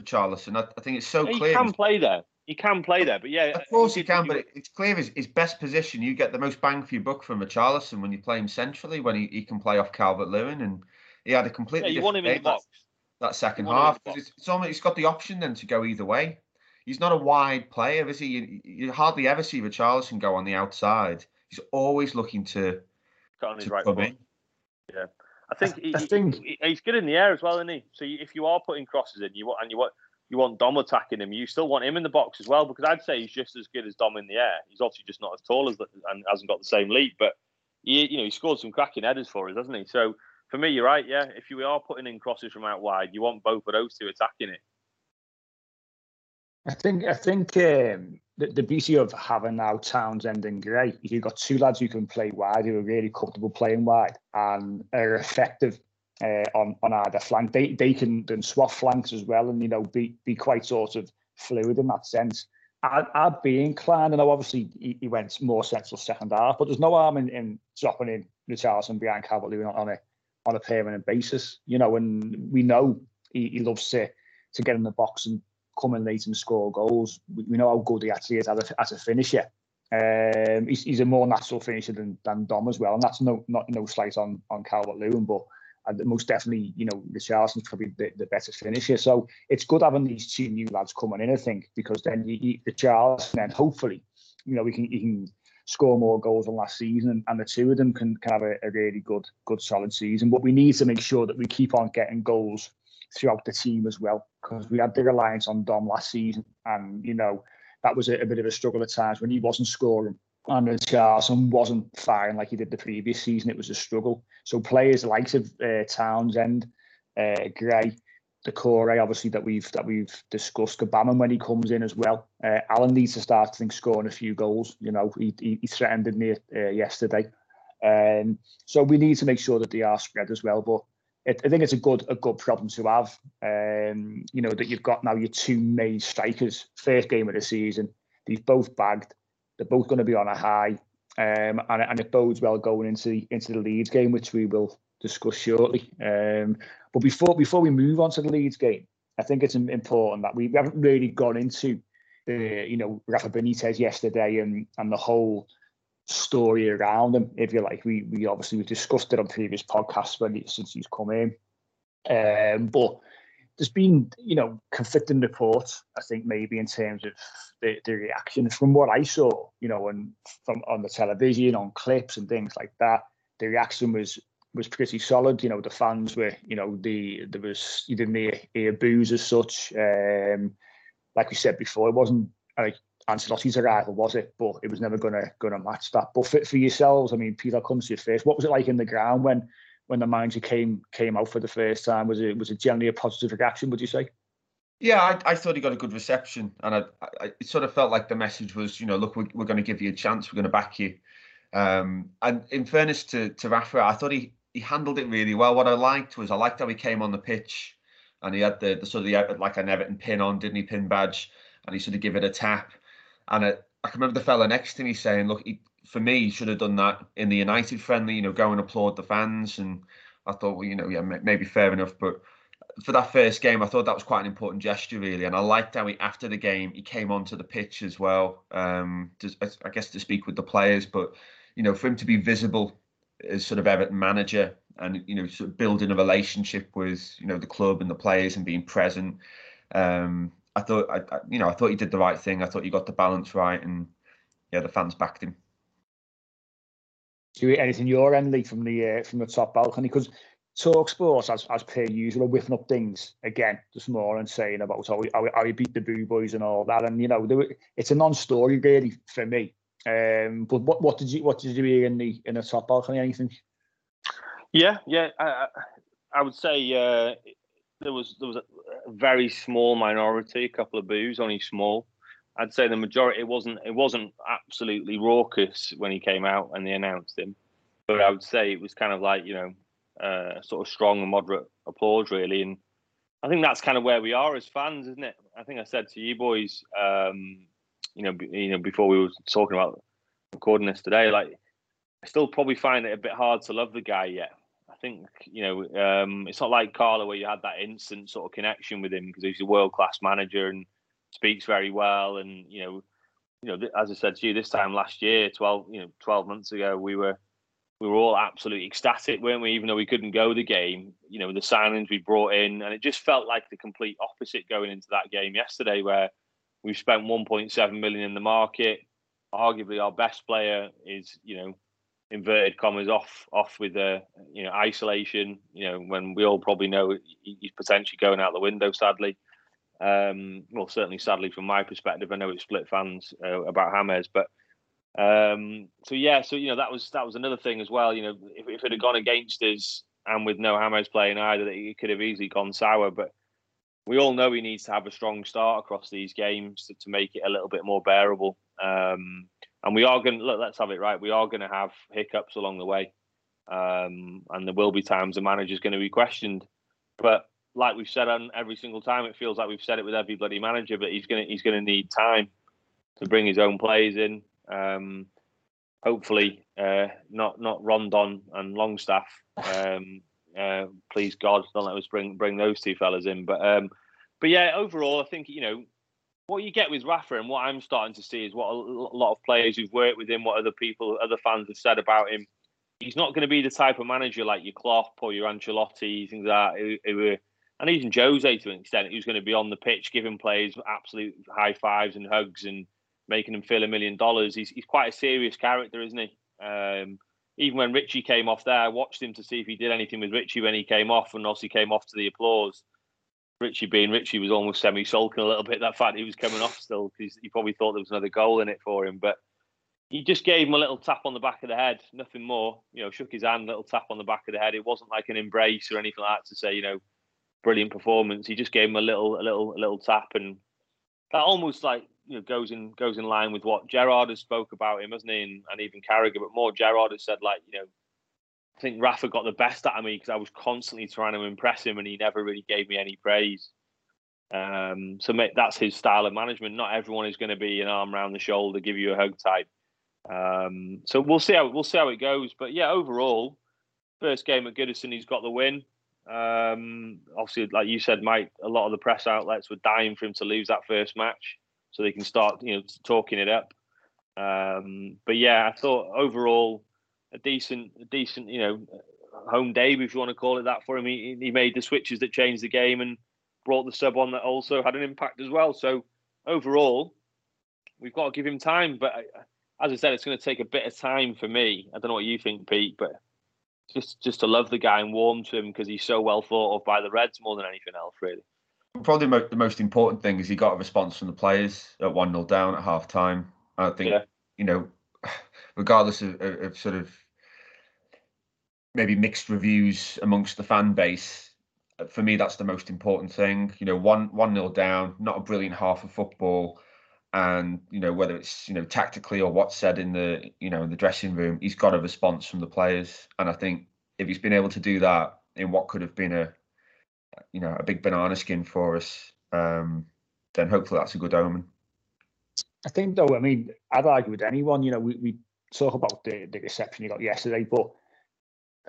Charlison. I, I think it's so he clear. He can play there. He can play there, but yeah, Of course he can, but it- it's clear his, his best position. You get the most bang for your buck from Richarlison when you play him centrally, when he, he can play off Calvert Lewin, and he had a yeah, completely you want him in the box. That, that second want half. the 'cause box. It's, it's almost he's got the option then to go either way. He's not a wide player, is he? You, you hardly ever see Richarlison go on the outside. He's always looking to, Got on his to right come foot. in. Yeah, I think, he, I think- he- he's good in the air as well, isn't he? So you, if you are putting crosses in, you want and you want you want Dom attacking him, you still want him in the box as well because I'd say he's just as good as Dom in the air. He's obviously just not as tall as the, and hasn't got the same leap, but he, you know, he scored some cracking headers for us, hasn't he? So for me, you're right. Yeah, if you are putting in crosses from out wide, you want both of those two attacking it. I think I think um, the, the beauty of having now Townsend and Gray, you've got two lads who can play wide, who are really comfortable playing wide and are effective uh, on on either flank. They they can then swap flanks as well, and you know be be quite sort of fluid in that sense. I'd, I'd be inclined, and obviously he, he went more central second half, but there's no harm in, in dropping in Richarlison behind Calvert Lewin on a on a permanent basis. You know, and we know he, he loves to to get in the box and come in late and score goals. We, we know how good he actually is as a, as a finisher. Um, he's, he's a more natural finisher than, than Dom as well, and that's no not no slight on on Calvert Lewin, but most definitely, you know, Richarlison's probably the, the better finisher. So it's good having these two new lads coming in, I think, because then you, you Richarlison, and hopefully, you know, we can you can score more goals than last season, and, the two of them can, can have a, a really good good solid season. But we need to make sure that we keep on getting goals throughout the team as well, because we had the reliance on Dom last season, and you know that was a, a bit of a struggle at times when he wasn't scoring and Richarlison wasn't firing like he did the previous season. It was a struggle. So players like of uh, Townsend, uh, Gray, Doucouré, obviously that we've that we've discussed. Gbamin when he comes in as well. Uh, Allan needs to start, I think, scoring a few goals. You know, he he, he threatened didn't he, uh, yesterday. Um, so we need to make sure that they are spread as well. But it, I think it's a good a good problem to have. Um, you know that you've got now your two main strikers, first game of the season. They've both bagged. They're both going to be on a high, um, and, and it bodes well going into the, into the Leeds game, which we will discuss shortly. Um, but before before we move on to the Leeds game, I think it's important that we haven't really gone into the you know Rafa Benitez yesterday and and the whole story around him, if you like. We we obviously we discussed it on previous podcasts when he, since he's come in, um, but there's been you know conflicting reports. I think maybe in terms of the, the reaction from what I saw, you know, and from on the television, on clips and things like that, the reaction was was pretty solid. You know, the fans were, you know, the there was you didn't hear, hear as such. Um, like we said before, it wasn't like Ancelotti's arrival, was it? But it was never gonna gonna match that. But for, for yourselves, I mean, Peter, I'll come to you first. What was it like in the ground when when the manager came came out for the first time? Was it was it generally a positive reaction? Would you say? Yeah, I, I thought he got a good reception, and I, I, it sort of felt like the message was, you know, look, we're, we're going to give you a chance, we're going to back you. Um, and in fairness to to Rafa, I thought he he handled it really well. What I liked was I liked how he came on the pitch, and he had the, the sort of the like an Everton pin on, didn't he, pin badge, and he sort of give it a tap. And I, I can remember the fella next to me saying, look, he, for me, he should have done that in the United friendly, you know, go and applaud the fans. And I thought, well, you know, yeah, maybe fair enough, but for that first game, I thought that was quite an important gesture, really, and I liked how he after the game he came onto the pitch as well. Um, to, I guess to speak with the players, but you know, for him to be visible as sort of Everton manager and you know, sort of building a relationship with you know the club and the players and being present. Um, I thought, I, you know, I thought he did the right thing. I thought he got the balance right, and yeah, the fans backed him. Do you anything your end, Lee, from the uh, from the top balcony? Because Talk Sports, as, as per usual, whipping up things again this morning, saying about how we, how, we beat the Boo Boys and all that. And you know, were, it's a non-story really for me. Um, but what, what did you what did you hear in the in the top balcony? Anything? Yeah, yeah. I, I would say uh, there was there was a very small minority, a couple of boos, only small. I'd say the majority. It wasn't it wasn't absolutely raucous when he came out and they announced him, but I would say it was kind of like you know uh, sort of strong and moderate applause, really. And I think that's kind of where we are as fans, isn't it? I think I said to you boys, um, you know, you know, before we were talking about recording this today, like I still probably find it a bit hard to love the guy yet. I think you know um, it's not like Carlo where you had that instant sort of connection with him because he's a world class manager and speaks very well. And you know, you know, as I said to you this time last year, twelve you know twelve months ago, we were we were all absolutely ecstatic, weren't we? Even though we couldn't go the game, you know, the signings we brought in, and it just felt like the complete opposite going into that game yesterday, where we've spent 1.7 million in the market. Arguably, our best player is, you know, inverted commas off off with the you know isolation. You know, when we all probably know he's potentially going out the window. Sadly, um, well, certainly sadly from my perspective, I know it's split fans uh, about Hammers, but um, so yeah, so you know that was that was another thing as well. You know, if, if it had gone against us and with no Hammers playing either, it could have easily gone sour. But we all know he needs to have a strong start across these games to, to make it a little bit more bearable. Um, and we are going to. Let's have it right. We are going to have hiccups along the way, um, and there will be times the manager's going to be questioned. But like we've said on every single time, it feels like we've said it with every bloody manager. But he's going to he's going to need time to bring his own players in, um, hopefully, uh, not not Rondon and Longstaff. Um, please God, don't let us bring bring those two fellas in. But um, but yeah, overall, I think you know what you get with Rafa and what I'm starting to see is what a lot of players who've worked with him, what other people, other fans have said about him. He's not going to be the type of manager like your Klopp or your Ancelotti, things like that. Who, who, and even Jose to an extent, who's going to be on the pitch giving players absolute high fives and hugs and making him feel a million dollars. He's he's quite a serious character, isn't he? Um, even when Richie came off there, I watched him to see if he did anything with Richie when he came off, and obviously came off to the applause. Richie being Richie was almost semi sulking a little bit. That fact he was coming off still because he probably thought there was another goal in it for him, but he just gave him a little tap on the back of the head, nothing more. You know, shook his hand, little tap on the back of the head. It wasn't like an embrace or anything like that to say, you know, brilliant performance. He just gave him a little, a little, a little tap, and that almost like you know goes in goes in line with what Gerrard has spoke about him, hasn't he? And, and even Carragher, but more Gerrard has said like you know, I think Rafa got the best out of me because I was constantly trying to impress him, and he never really gave me any praise. Um, so that's his style of management. Not everyone is going to be an arm around the shoulder, give you a hug type. Um, so we'll see how we'll see how it goes. But yeah, overall, first game at Goodison, he's got the win. Um, obviously, like you said, Mike, a lot of the press outlets were dying for him to lose that first match so they can start, you know, talking it up. Um, but yeah, I thought overall a decent, a decent, you know, home debut, if you want to call it that, for him. He, he made the switches that changed the game and brought the sub on that also had an impact as well. So overall, we've got to give him time. But as I said, it's going to take a bit of time for me. I don't know what you think, Pete, but just just to love the guy and warm to him because he's so well thought of by the Reds more than anything else, really. Probably the most important thing is he got a response from the players at 1 0 down at half time. I think, yeah. you know, regardless of, of, sort of maybe mixed reviews amongst the fan base, for me, that's the most important thing. You know, 1 1 0 down, not a brilliant half of football. And, you know, whether it's, you know, tactically or what's said in the, you know, in the dressing room, he's got a response from the players. And I think if he's been able to do that in what could have been a, you know a big banana skin for us, um, then hopefully that's a good omen. I think though, I mean, I'd argue with anyone. You know, we, we talk about the, the reception he got yesterday, but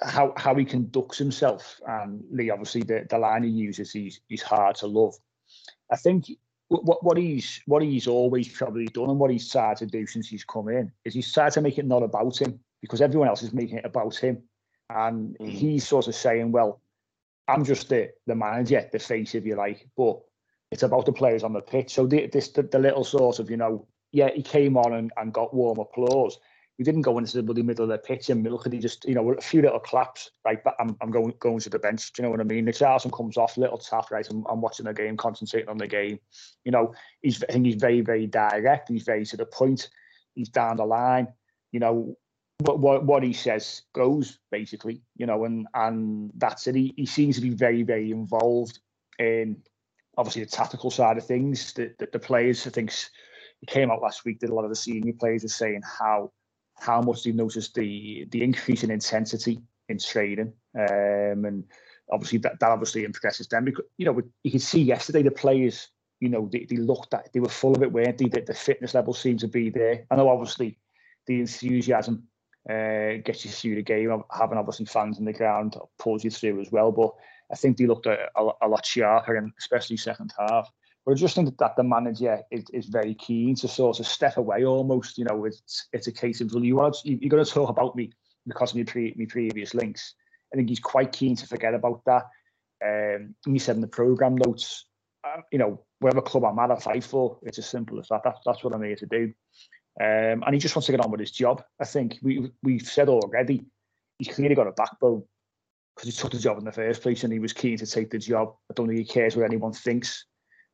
how how he conducts himself and Lee obviously the, the line he uses he's he's hard to love. I think what what he's what he's always probably done and what he's tried to do since he's come in is he's tried to make it not about him because everyone else is making it about him, and mm. he's sort of saying, well, I'm just the the manager, the face if you like, but it's about the players on the pitch. So the, this the, the little sort of you know yeah he came on and, and got warm applause, He didn't go into the bloody middle of the pitch and look at he just, you know, a few little claps, right? But I'm, I'm going going to the bench. Do you know what I mean? Richarlison comes off, little tap, right? I'm, I'm watching the game, concentrating on the game. You know, he's I think he's very, very direct. He's very to the point. He's down the line. You know, what what, what he says goes basically. You know, and and that's it. He, he seems to be very, very involved in obviously the tactical side of things. The the, the players, I think, he came out last week. Did a lot of the senior players are saying how how much they've noticed the the increase in intensity in training, um, and obviously that, that obviously impresses them because you know you can see yesterday the players you know they, they looked at they were full of it weren't they the, the fitness level seemed to be there I know obviously the enthusiasm uh, gets you through the game having obviously fans in the ground pulls you through as well but I think they looked a, a, lot sharper and especially second half but I just think that the manager is, is very keen to sort of step away almost. You know, it's it's a case of well, you to, you're going to talk about me because of my, pre, my previous links. I think he's quite keen to forget about that. Um, he said in the program notes, uh, you know, whatever club I'm at, I fight for. It's as simple as that. That's what I'm here to do. Um, and he just wants to get on with his job. I think we we've said already. He's clearly got a backbone because he took the job in the first place and he was keen to take the job. I don't think he cares what anyone thinks.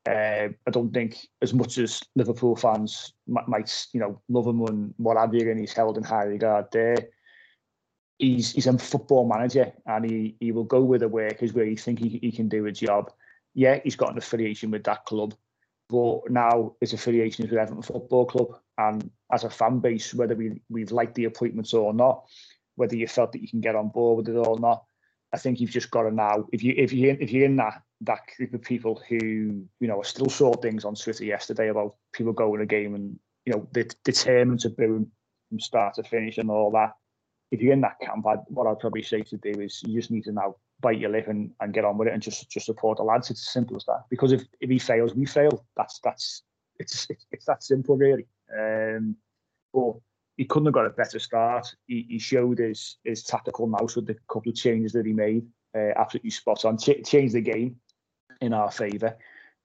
Uh, I don't think as much as Liverpool fans might, you know, love him and what have you, and he's held in high regard there. He's he's a football manager, and he he will go with the workers where he think he, he can do a job. Yeah, he's got an affiliation with that club, but now his affiliation is with Everton Football Club, and as a fan base, whether we we've liked the appointments or not, whether you felt that you can get on board with it or not, I think you've just got to now. If you if you if you're in that that group of people who you know I still saw things on Twitter yesterday about people going a game and you know they're determined to boo from start to finish and all that. If you're in that camp, I'd, what I'd probably say to do is you just need to now bite your lip and, and get on with it and just just support the lads. It's as simple as that. Because if, if he fails, we fail. That's that's it's it's, it's that simple really. Um, but he couldn't have got a better start. He, he showed his his tactical mouse with the couple of changes that he made. Uh, absolutely spot on. Ch- changed the game in our favour,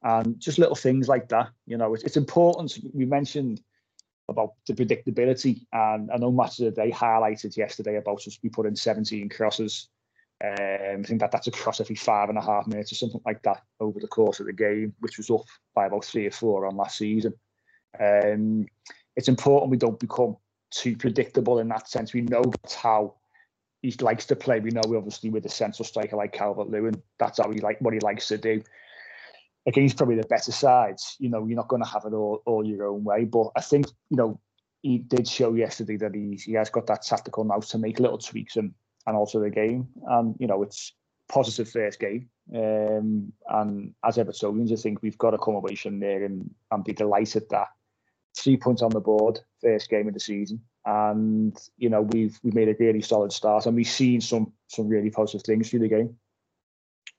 and just little things like that. You know, it's, it's important. We mentioned about the predictability, and I know Match of the Day highlighted yesterday about us we put in 17 crosses. Um, I think that that's across every five and a half minutes or something like that over the course of the game, which was up by about three or four on last season. Um, it's important we don't become too predictable in that sense. We know that's how he likes to play. We know obviously with a central striker like Calvert Lewin, that's how he like what he likes to do. Against probably the better sides, you know, you're not going to have it all, all your own way. But I think, you know, he did show yesterday that he's, he has got that tactical now to make little tweaks and, and also the game. And, you know, it's positive first game. Um, and as Evertonians, I think we've got to come away from there and, and be delighted that three points on the board, first game of the season, and you know we've we've made a really solid start, and we've seen some some really positive things through the game.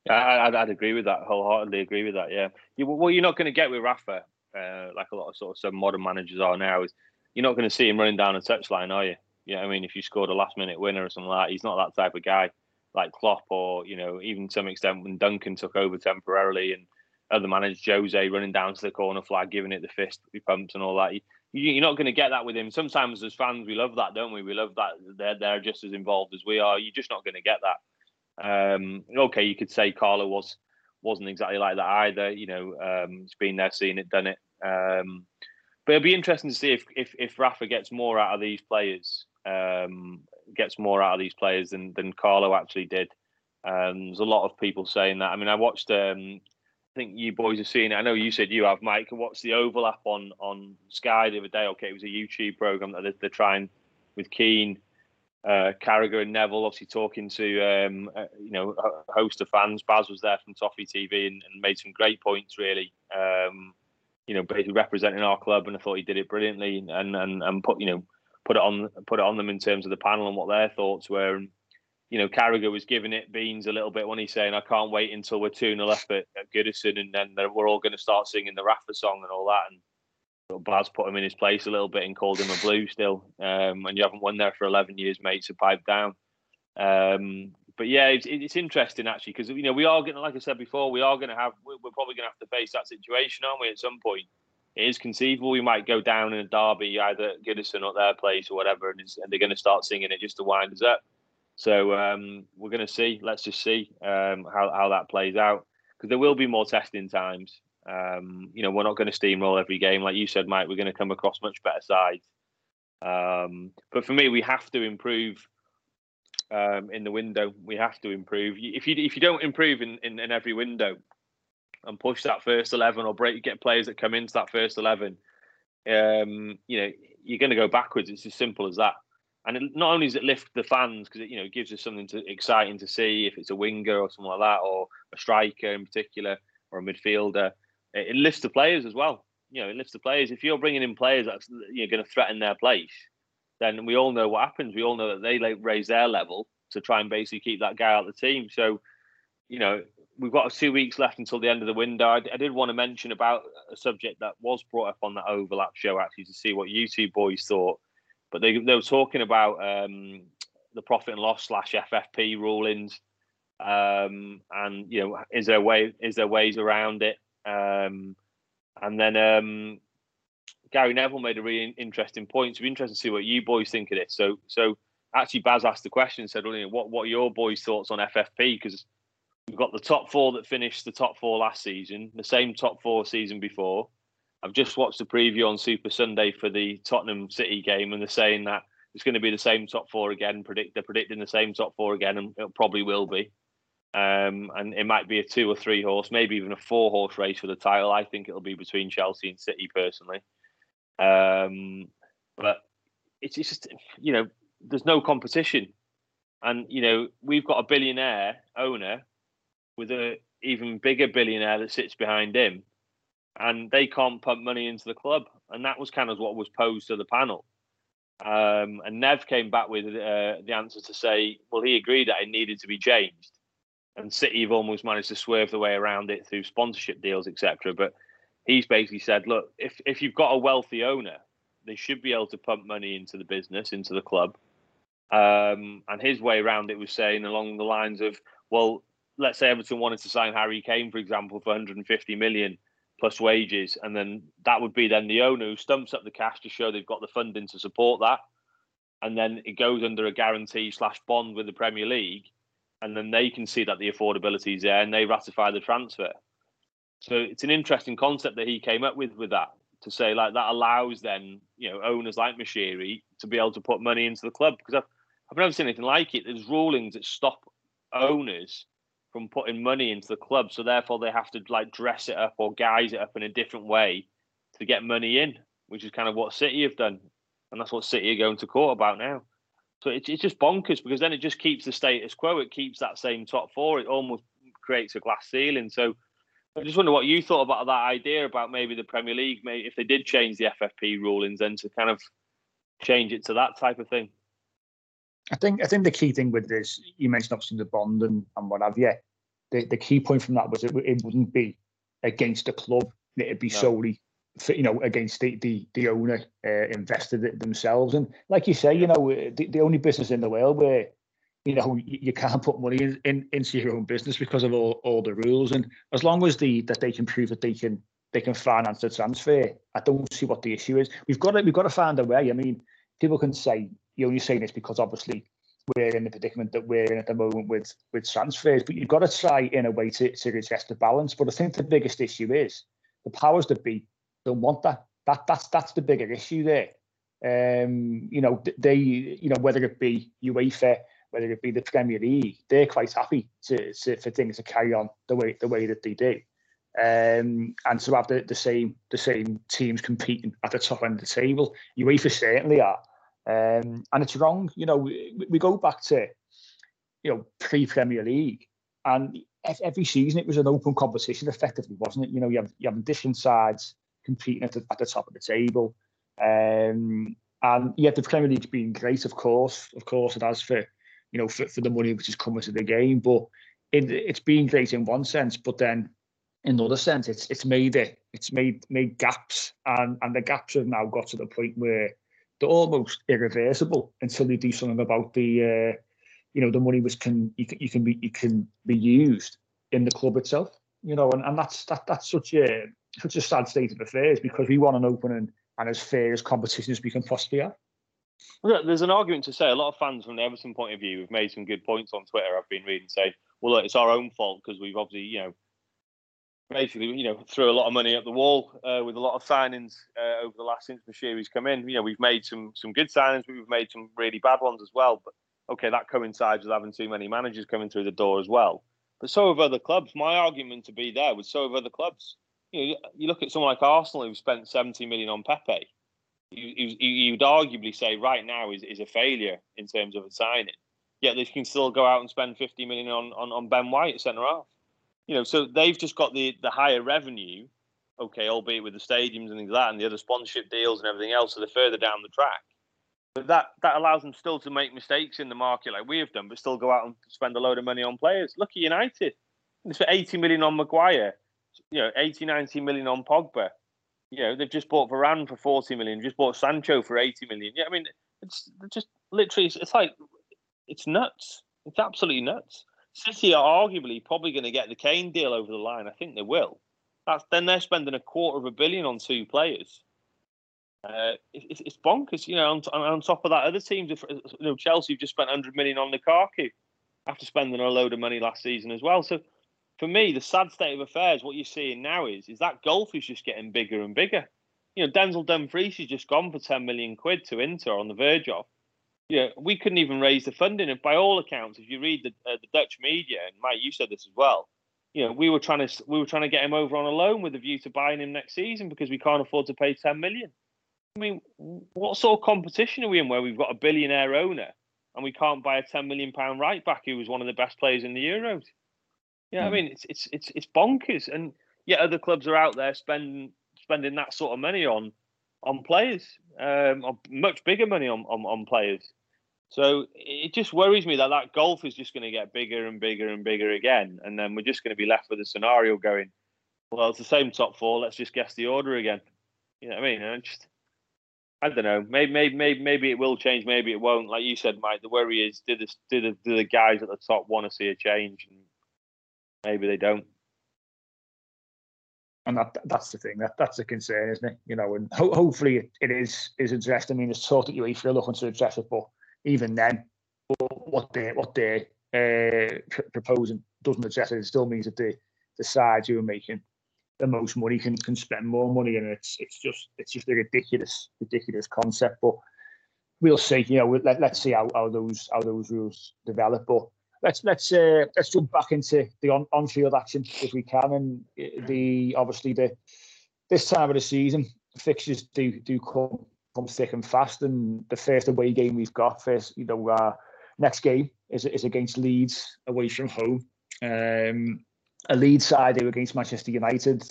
Yeah, I'd, I'd agree with that. Wholeheartedly agree with that. Yeah, you, what you're not going to get with Rafa, uh, like a lot of sort of modern managers are now, is you're not going to see him running down a touchline, are you? You know, I mean, if you scored a last minute winner or something like that, he's not that type of guy. Like Klopp, or you know, even to some extent when Duncan took over temporarily and other managers, Jose running down to the corner flag, giving it the fist he pumps and all that. You, are not going to get that with him. Sometimes as fans, we love that, don't we? We love that they're they're just as involved as we are. You're just not going to get that. Um, okay, you could say Carlo was wasn't exactly like that either. You know, um, he's been there, seen it, done it. Um, but it'll be interesting to see if if if Rafa gets more out of these players, um, gets more out of these players than than Carlo actually did. Um, there's a lot of people saying that. I mean, I watched um, I think you boys have seen it. I know you said you have, Mike. What's the overlap on on Sky the other day? Okay, it was a YouTube program that they're, they're trying with Keane, uh, Carragher, and Neville. Obviously, talking to um, uh, you know a host of fans. Baz was there from Toffee TV and, and made some great points. Really, um, you know, basically representing our club, and I thought he did it brilliantly. And and and put you know put it on put it on them in terms of the panel and what their thoughts were. And you know, Carragher was giving it beans a little bit when he's saying, I can't wait until we're 2 0 up at, at Goodison and then we're all going to start singing the Rafa song and all that. And Baz put him in his place a little bit and called him a blue still. Um, and you haven't won there for 11 years, mate, so pipe down. Um, but yeah, it's, it's interesting actually because, you know, we are going to, like I said before, we are going to have, we're probably going to have to face that situation, aren't we, at some point? It is conceivable we might go down in a derby, either at Goodison or their place or whatever, and, and they're going to start singing it just to wind us up. So um, we're going to see. Let's just see um, how how that plays out because there will be more testing times. Um, you know, we're not going to steamroll every game, like you said, Mike. We're going to come across much better sides. Um, but for me, we have to improve um, in the window. We have to improve. If you if you don't improve in, in, in every window and push that first eleven or break, get players that come into that first eleven, um, you know, you're going to go backwards. It's as simple as that. And it, not only does it lift the fans because it you know gives us something to, exciting to see if it's a winger or something like that or a striker in particular or a midfielder it, it lifts the players as well. You know it lifts the players. If you're bringing in players that's you're going to threaten their place then we all know what happens. We all know that they like, raise their level to try and basically keep that guy out of the team. So you know we've got two weeks left until the end of the window I, I did want to mention about a subject that was brought up on that overlap show actually to see what you two boys thought but they they were talking about um, the profit and loss slash FFP rulings, um, and you know, is there a way is there ways around it? Um, and then um, Gary Neville made a really interesting point. So it'd be interesting to see what you boys think of this. So so actually, Baz asked the question, said, well, "What what are your boys' thoughts on FFP?" Because we've got the top four that finished the top four last season, the same top four season before. I've just watched the preview on Super Sunday for the Tottenham City game, and they're saying that it's going to be the same top four again. Predict they're predicting the same top four again, and it probably will be. Um, and it might be a two or three horse, maybe even a four horse race for the title. I think it'll be between Chelsea and City personally. Um, but it's, it's just you know there's no competition, and you know we've got a billionaire owner with a even bigger billionaire that sits behind him and they can't pump money into the club. And that was kind of what was posed to the panel. Um, and Nev came back with uh, the answer to say, well, he agreed that it needed to be changed. And City have almost managed to swerve the way around it through sponsorship deals, etc. But he's basically said, look, if, if you've got a wealthy owner, they should be able to pump money into the business, into the club. Um, and his way around it was saying along the lines of, well, let's say Everton wanted to sign Harry Kane, for example, for 150 million plus wages, and then that would be then the owner who stumps up the cash to show they've got the funding to support that, and then it goes under a guarantee slash bond with the Premier League, and then they can see that the affordability is there and they ratify the transfer. So it's an interesting concept that he came up with with that to say like that allows then you know owners like Moshiri to be able to put money into the club because I've I've never seen anything like it. There's rulings that stop owners from putting money into the club. So therefore, they have to like dress it up or guise it up in a different way to get money in, which is kind of what City have done, and that's what City are going to court about now. So it's it's just bonkers because then it just keeps the status quo. It keeps that same top four. It almost creates a glass ceiling. So I just wonder what you thought about that idea about maybe the Premier League, maybe if they did change the FFP rulings, then to kind of change it to that type of thing. I think I think the key thing with this, you mentioned obviously the bond and, and what have you. The, the key point from that was it, it wouldn't be against the club. It'd be no. solely, for, you know, against the the, the owner uh, invested it themselves. And like you say, you know, the, the only business in the world where you know you, you can't put money in, in, into your own business because of all, all the rules. And as long as the that they can prove that they can they can finance the transfer, I don't see what the issue is. We've got to we've got to find a way. I mean, people can say you're only saying this because obviously we're in the predicament that we're in at the moment with with transfers. But you've got to try in a way to, to address the balance. But I think the biggest issue is the powers that be don't want that. That that's that's the bigger issue there. Um, you know, they you know whether it be UEFA, whether it be the Premier League, they're quite happy to, to for things to carry on the way the way that they do. Um, and to have the, the same the same teams competing at the top end of the table. UEFA certainly are. Um, and it's wrong. You know, we, we go back to, you know, pre Premier League, and every season it was an open competition, effectively, wasn't it? You know, you have you have different sides competing at the, at the top of the table. Um, and yet the Premier League's been great, of course, of course, it has for you know, for, for the money which is coming to the game. But it, it's been great in one sense, but then in another sense, it's it's made it it's made made gaps, and and the gaps have now got to the point where they're almost irreversible until you do something about the, uh, you know, the money which can you can you can be you can be used in the club itself. You know, and, and that's that that's such a such a sad state of affairs because we want an open and, and as fair as competition as we can possibly have. Look, there's an argument to say a lot of fans from the Everton point of view have made some good points on Twitter. I've been reading say, well, look, it's our own fault because we've obviously, you know, basically, you know, threw a lot of money at the wall uh, with a lot of signings uh, over the last since Moshiri's come in. You know, we've made some some good signings, but we've made some really bad ones as well. But okay, that coincides with having too many managers coming through the door as well. But so have other clubs. My argument to be there was so have other clubs. You know, you look at someone like Arsenal who spent 70 million on Pepe. You, you, you'd arguably say right now is, is a failure in terms of a signing. Yet they can still go out and spend 50 million on, on, on Ben White at centre half. You know, so they've just got the, the higher revenue, okay, albeit with the stadiums and things like that and the other sponsorship deals and everything else, so they're further down the track. But that, that allows them still to make mistakes in the market like we have done, but still go out and spend a load of money on players. Look at United. It's for 80 million on Maguire, you know, 80, 90 million on Pogba. You know, they've just bought Varane for 40 million, just bought Sancho for 80 million. Yeah, I mean, it's just literally, it's, it's like, it's nuts. It's absolutely nuts. City are arguably probably going to get the Kane deal over the line. I think they will. That's then they're spending a quarter of a billion on two players. Uh, it, it's bonkers, you know. On, on, top of that, other teams, you know, Chelsea have just spent 100 million on Lukaku after spending a load of money last season as well. So, for me, the sad state of affairs, what you're seeing now is is that gulf is just getting bigger and bigger. You know, Denzel Dumfries has just gone for 10 million quid to Inter on the verge of. Yeah, we couldn't even raise the funding, and by all accounts, if you read the, uh, the Dutch media, and Mike, you said this as well. You know, we were trying to we were trying to get him over on a loan with a view to buying him next season because we can't afford to pay 10 million. I mean, what sort of competition are we in where we've got a billionaire owner and we can't buy a 10 million pound right back who was one of the best players in the Euros? Yeah, mm. I hmm. mean, it's it's it's it's bonkers, and yet other clubs are out there spending spending that sort of money on on players, um, on much bigger money on, on on players. So it just worries me that that gulf is just going to get bigger and bigger and bigger again, and then we're just going to be left with a scenario going, well, it's the same top four. Let's just guess the order again. You know what I mean? I just I don't know. Maybe, maybe, maybe, maybe it will change. Maybe it won't. Like you said, Mike. The worry is, do the do the, do the guys at the top want to see a change? And maybe they don't. And that that's the thing. That that's the concern, isn't it? You know, and ho- hopefully it, it is is addressed. I mean, it's talk that UEFA are looking to address it, but even then, what they what they uh, pr- proposing doesn't address it. It still means that the the sides who are making the most money can can spend more money, and it's it's just it's just a ridiculous ridiculous concept. But we'll see. You know, let let's see how, how those how those rules develop. But let's let's uh, let's jump back into the on on field action if we can, and the obviously the this time of the season fixtures do do come come thick and fast, and the first away game we've got first, you know, uh, next game is is against Leeds away from home. Um, a lead side who against Manchester United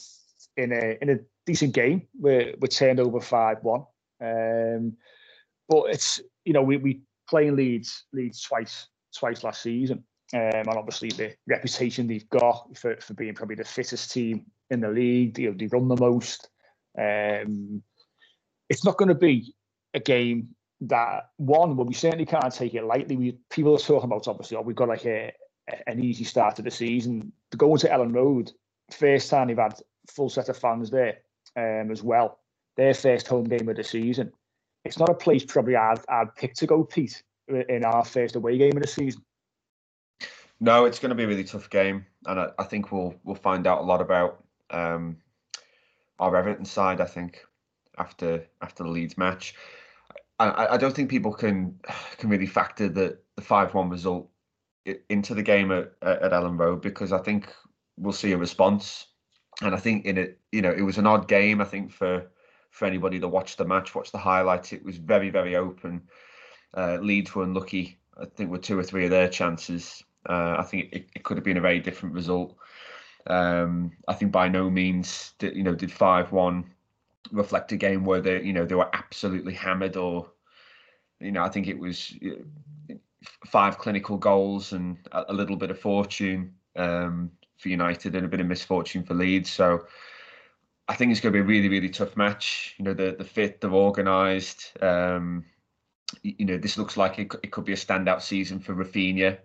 in a in a decent game. We're we turned over five one. Um, but it's you know we we playing Leeds Leeds twice twice last season. Um, and obviously the reputation they've got for, for being probably the fittest team in the league, you know, they run the most. Um, it's not going to be a game that one, well, we certainly can't take it lightly. We people are talking about obviously, oh, we've got like a, an easy start to the season. To go into Elland Road, first time they've had full set of fans there um, as well. Their first home game of the season. It's not a place probably I'd, I'd pick to go, Pete, in our first away game of the season. No, it's going to be a really tough game, and I, I think we'll we'll find out a lot about um, our Everton side. I think after after the Leeds match, I, I don't think people can can really factor the the five one result into the game at, at Elland Road because I think we'll see a response. And I think in it, you know, it was an odd game. I think for for anybody to watch the match, watch the highlights, it was very very open. Uh, Leeds were unlucky. I think with two or three of their chances. Uh, I think it, it could have been a very different result. Um, I think by no means did you know did five one reflect a game where they you know they were absolutely hammered or you know I think it was five clinical goals and a, little bit of fortune um, for United and a bit of misfortune for Leeds. So I think it's going to be a really, really tough match. You know, the the fit, they're organised. Um, you know, this looks like it, it could be a standout season for Raphinha.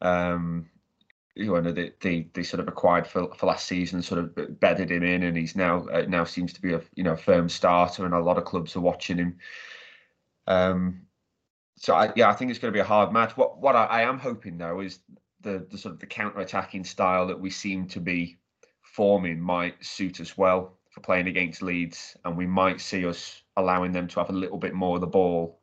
Um, you know, they, they they sort of acquired for, for last season, sort of bedded him in, and he's now uh, now seems to be a you know firm starter, and a lot of clubs are watching him. Um, so I, yeah, I think it's going to be a hard match. What what I, I am hoping though is the the sort of the counter attacking style that we seem to be forming might suit us well for playing against Leeds, and we might see us allowing them to have a little bit more of the ball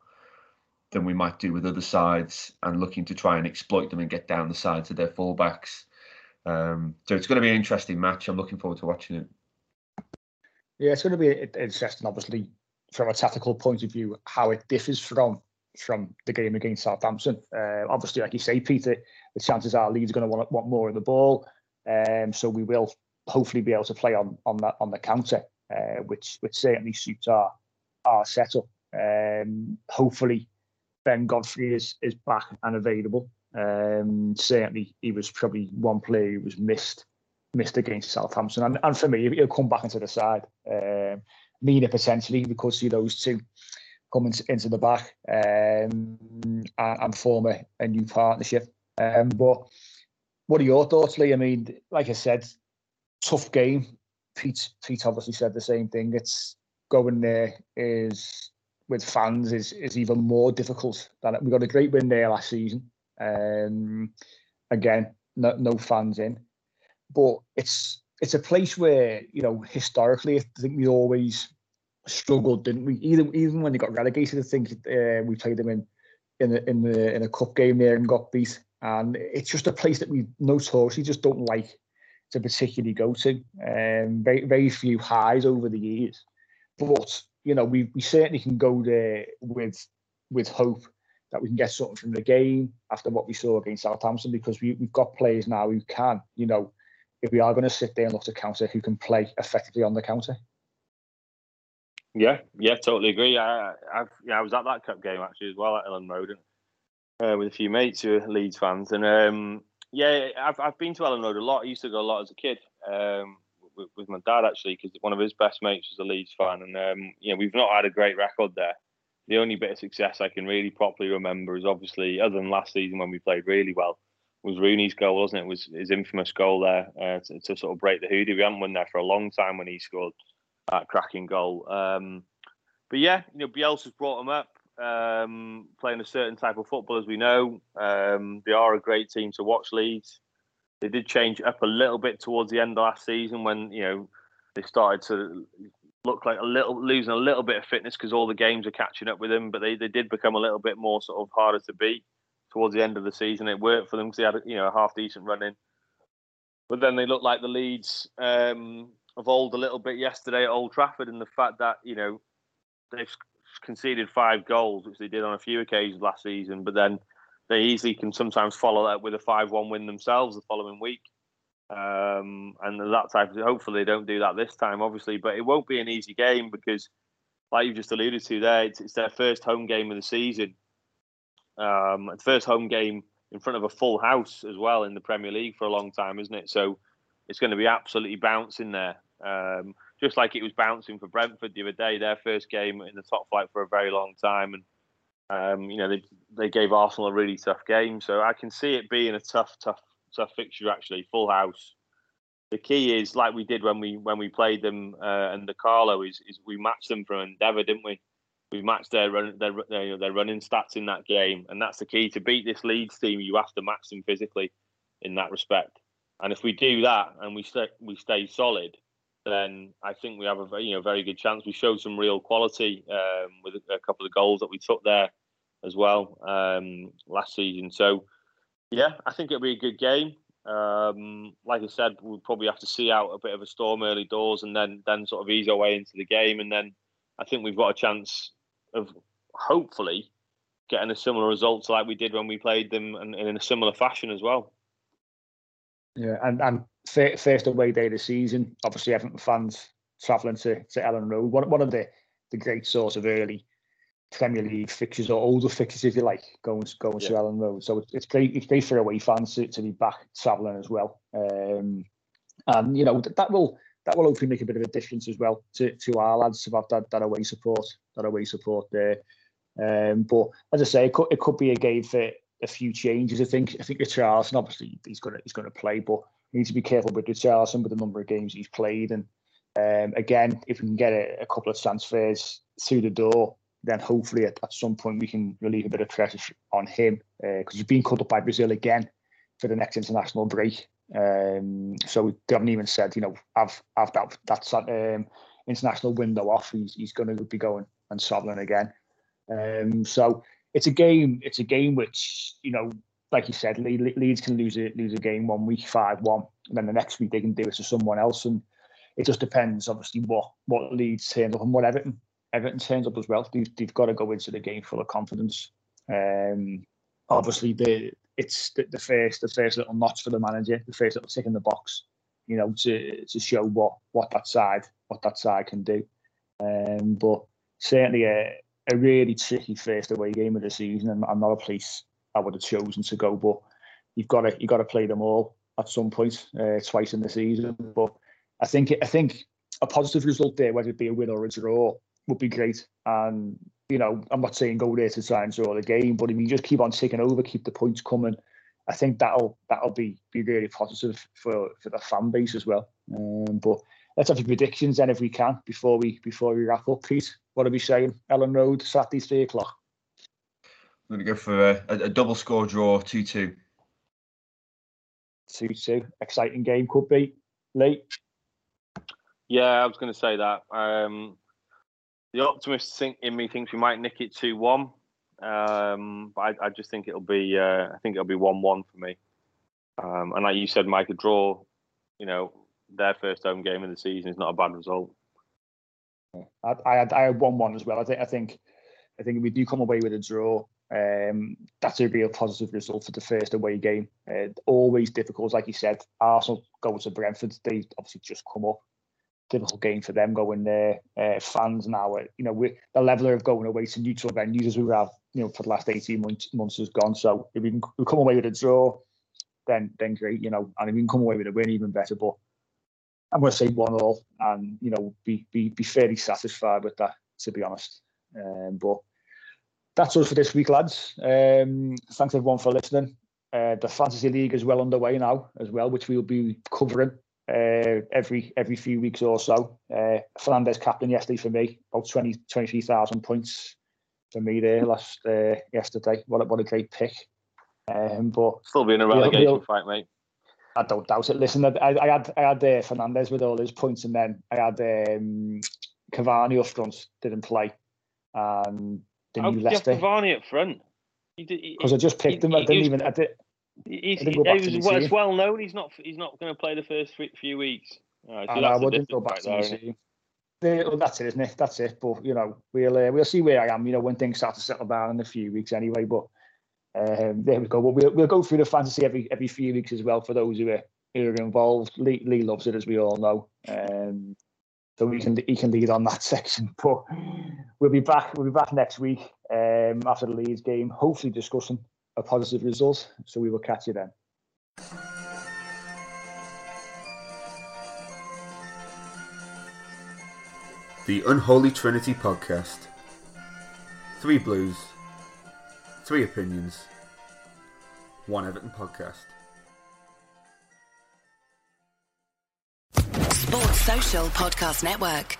than we might do with other sides, and looking to try and exploit them and get down the sides of their fullbacks. Um, so it's going to be an interesting match. I'm looking forward to watching it. Yeah, it's going to be interesting, obviously, from a tactical point of view, how it differs from from the game against Southampton. Uh, obviously, like you say, Peter, the chances are Leeds are going to want, want more of the ball, um, so we will hopefully be able to play on on that on the counter, uh, which which certainly suits our our setup. Um, hopefully, Ben Godfrey is is back and available. Um, certainly, he was probably one player who was missed missed against Southampton, and, and for me, he'll come back into the side. Um, Mina potentially, we could see those two coming into the back um, and, and form a, a new partnership. Um, but what are your thoughts, Lee? I mean, like I said, tough game. Pete, Pete obviously said the same thing. It's going there is with fans is is even more difficult. Than we got a great win there last season. Um, again, no, no fans in, but it's it's a place where you know historically I think we always struggled, didn't we? Even even when they got relegated, I think uh, we played them in in a, in the in a cup game there and got beat. And it's just a place that we notoriously just don't like to particularly go to. Um, very very few highs over the years, but you know we we certainly can go there with with hope that we can get something from the game after what we saw against Southampton because we, we've got players now who can, you know, if we are going to sit there and look to counter, who can play effectively on the counter. Yeah, yeah, totally agree. I, I, yeah, I was at that cup game actually as well at Elland Road, and, uh, with a few mates who are Leeds fans, and um, yeah, I've I've been to Elland Road a lot. I used to go a lot as a kid um, with, with, my dad actually, because one of his best mates was a Leeds fan, and um, you know we've not had a great record there. The only bit of success I can really properly remember is obviously, other than last season when we played really well, was Rooney's goal, wasn't it? was his infamous goal there uh, to, to, sort of break the hoodie. We haven't won there for a long time when he scored that cracking goal. Um, but yeah, you know, Bielsa's brought them up, um, playing a certain type of football, as we know. Um, they are a great team to watch. Leeds. They did change up a little bit towards the end of last season when you know they started to look like a little losing a little bit of fitness because all the games are catching up with them. But they, they did become a little bit more sort of harder to beat towards the end of the season. It worked for them because they had you know a half decent run in. But then they looked like the Leeds um, of old a little bit yesterday at Old Trafford, and the fact that you know they've conceded five goals, which they did on a few occasions last season, but then they easily can sometimes follow that with a five-one win themselves the following week. Um, and that type of hopefully they don't do that this time, obviously, but it won't be an easy game because, like you just alluded to there, it's, it's their first home game of the season. Um, first home game in front of a full house as well in the Premier League for a long time, isn't it? So it's going to be absolutely bouncing there. Um, just like it was bouncing for Brentford the other day, their first game in the top flight for a very long time, and um, you know they they gave Arsenal a really tough game. So I can see it being a tough, tough, tough fixture. Actually, full house. The key is like we did when we when we played them uh, and the Carlo is, is we matched them from Endeavour, didn't we? We matched their run their their, their running stats in that game, and that's the key to beat this Leeds team. You have to match them physically in that respect. And if we do that and we stay we stay solid, then I think we have a very, you know very good chance. We showed some real quality um, with a, couple of goals that we took there as well um, last season. So yeah, I think it'll be a good game. Um, like I said, we'll probably have to see out a bit of a storm early doors and then then sort of ease our way into the game. And then I think we've got a chance of hopefully getting a similar result like we did when we played them and, and in a similar fashion as well. Yeah, and and first away day of the season, obviously Everton fans travelling to, to Elland Road. One one of the the great source of early Premier League fixtures or older fixtures, if you like, going going yeah. to Elland Road. So it's, it's great. It's great for away fans to, to be back travelling as well. Um, and you know that will that will hopefully make a bit of a difference as well to, to our lads to have that, that away support, that away support there. Um, but as I say, it could, it could be a game for a few changes. I think I think Richarlison obviously he's going to he's going to play, but we need to be careful with Richarlison with the number of games he's played. And um, again, if we can get a, a, couple of transfers through the door, then hopefully at, at some point we can relieve a bit of pressure on him because uh, he's been cut up by Brazil again for the next international break. Um, so we haven't even said, you know, I've I've that that um, international window off. He's he's going to be going and travelling again. Um, so it's a game. It's a game which you know, like you said, Leeds can lose a lose a game one week five one, and then the next week they can do it to someone else, and it just depends, obviously, what what Leeds turns up and what Everton Everton turns up as well. They've, they've got to go into the game full of confidence. Um, obviously, the it's the, the first the first little notch for the manager, the first little tick in the box, you know, to to show what what that side what that side can do. Um, but certainly a a really tricky first away game of the season, and, and not a place I would have chosen to go. But you've got to you got to play them all at some point, uh, twice in the season. But I think I think a positive result there, whether it be a win or a draw, would be great. And you know, I'm not saying go there to try and draw the game, but if you just keep on taking over, keep the points coming, I think that'll that'll be be really positive for for the fan base as well. Um, but let's have the predictions then if we can before we before we wrap up. Pete, what are we saying? Elland Road, Saturday three o'clock. I'm going to go for a, a, a double score draw, two two. Two two, exciting game could be. Late. Yeah, I was going to say that. Um, the optimist think in me thinks we might nick it two one, um, but I, I, just think it'll be uh, I think it'll be one one for me. Um, and like you said, Mike, a draw, you know, their first home game of the season is not a bad result. I, I had I had one one as well. I think I think I think if we do come away with a draw, um, that's a real positive result for the first away game. Uh, always difficult, like you said. Arsenal go to Brentford. They obviously just come up difficult game for them going there. Uh, fans now, you know, we, the level of going away to neutral venues as we have, you know, for the last 18 months, months has gone. So if we can we come away with a draw, then then great, you know, and if we can come away with a win, even better. But I'm going to say one all, and you know, be be be fairly satisfied with that, to be honest. Um, but that's us for this week, lads. Um, thanks everyone for listening. Uh, the fantasy league is well underway now as well, which we'll be covering uh, every every few weeks or so. Uh, Fernandes captain yesterday for me, about 20, 23,000 points for me there last uh, yesterday. What a, what a great pick. Um, but still being a relegation we'll, fight, mate. I don't doubt it. Listen, I, I had I had uh, Fernandes with all his points, and then I had um, Cavani up front, didn't play, and the How new Leicester. Cavani up front? Because I just picked he, him. I didn't even. I did, He's, he, was, well, it's well known he's not he's not going to play the first few weeks. Right, so I wouldn't go back to the well, that's it, isn't it? That's it. But you know, we'll uh, we'll see where I am. You know, when things start to settle down in a few weeks, anyway. But um, there we go. But we'll we'll go through the fantasy every every few weeks as well for those who are who are involved. Lee, Lee loves it, as we all know. Um, so he can he can lead on that section. But we'll be back. We'll be back next week um, after the Leeds game, hopefully discussing a positive result. So we will catch you then. The Unholy Trinity Podcast. Three Blues, three opinions, one Everton podcast. Sports Social Podcast Network.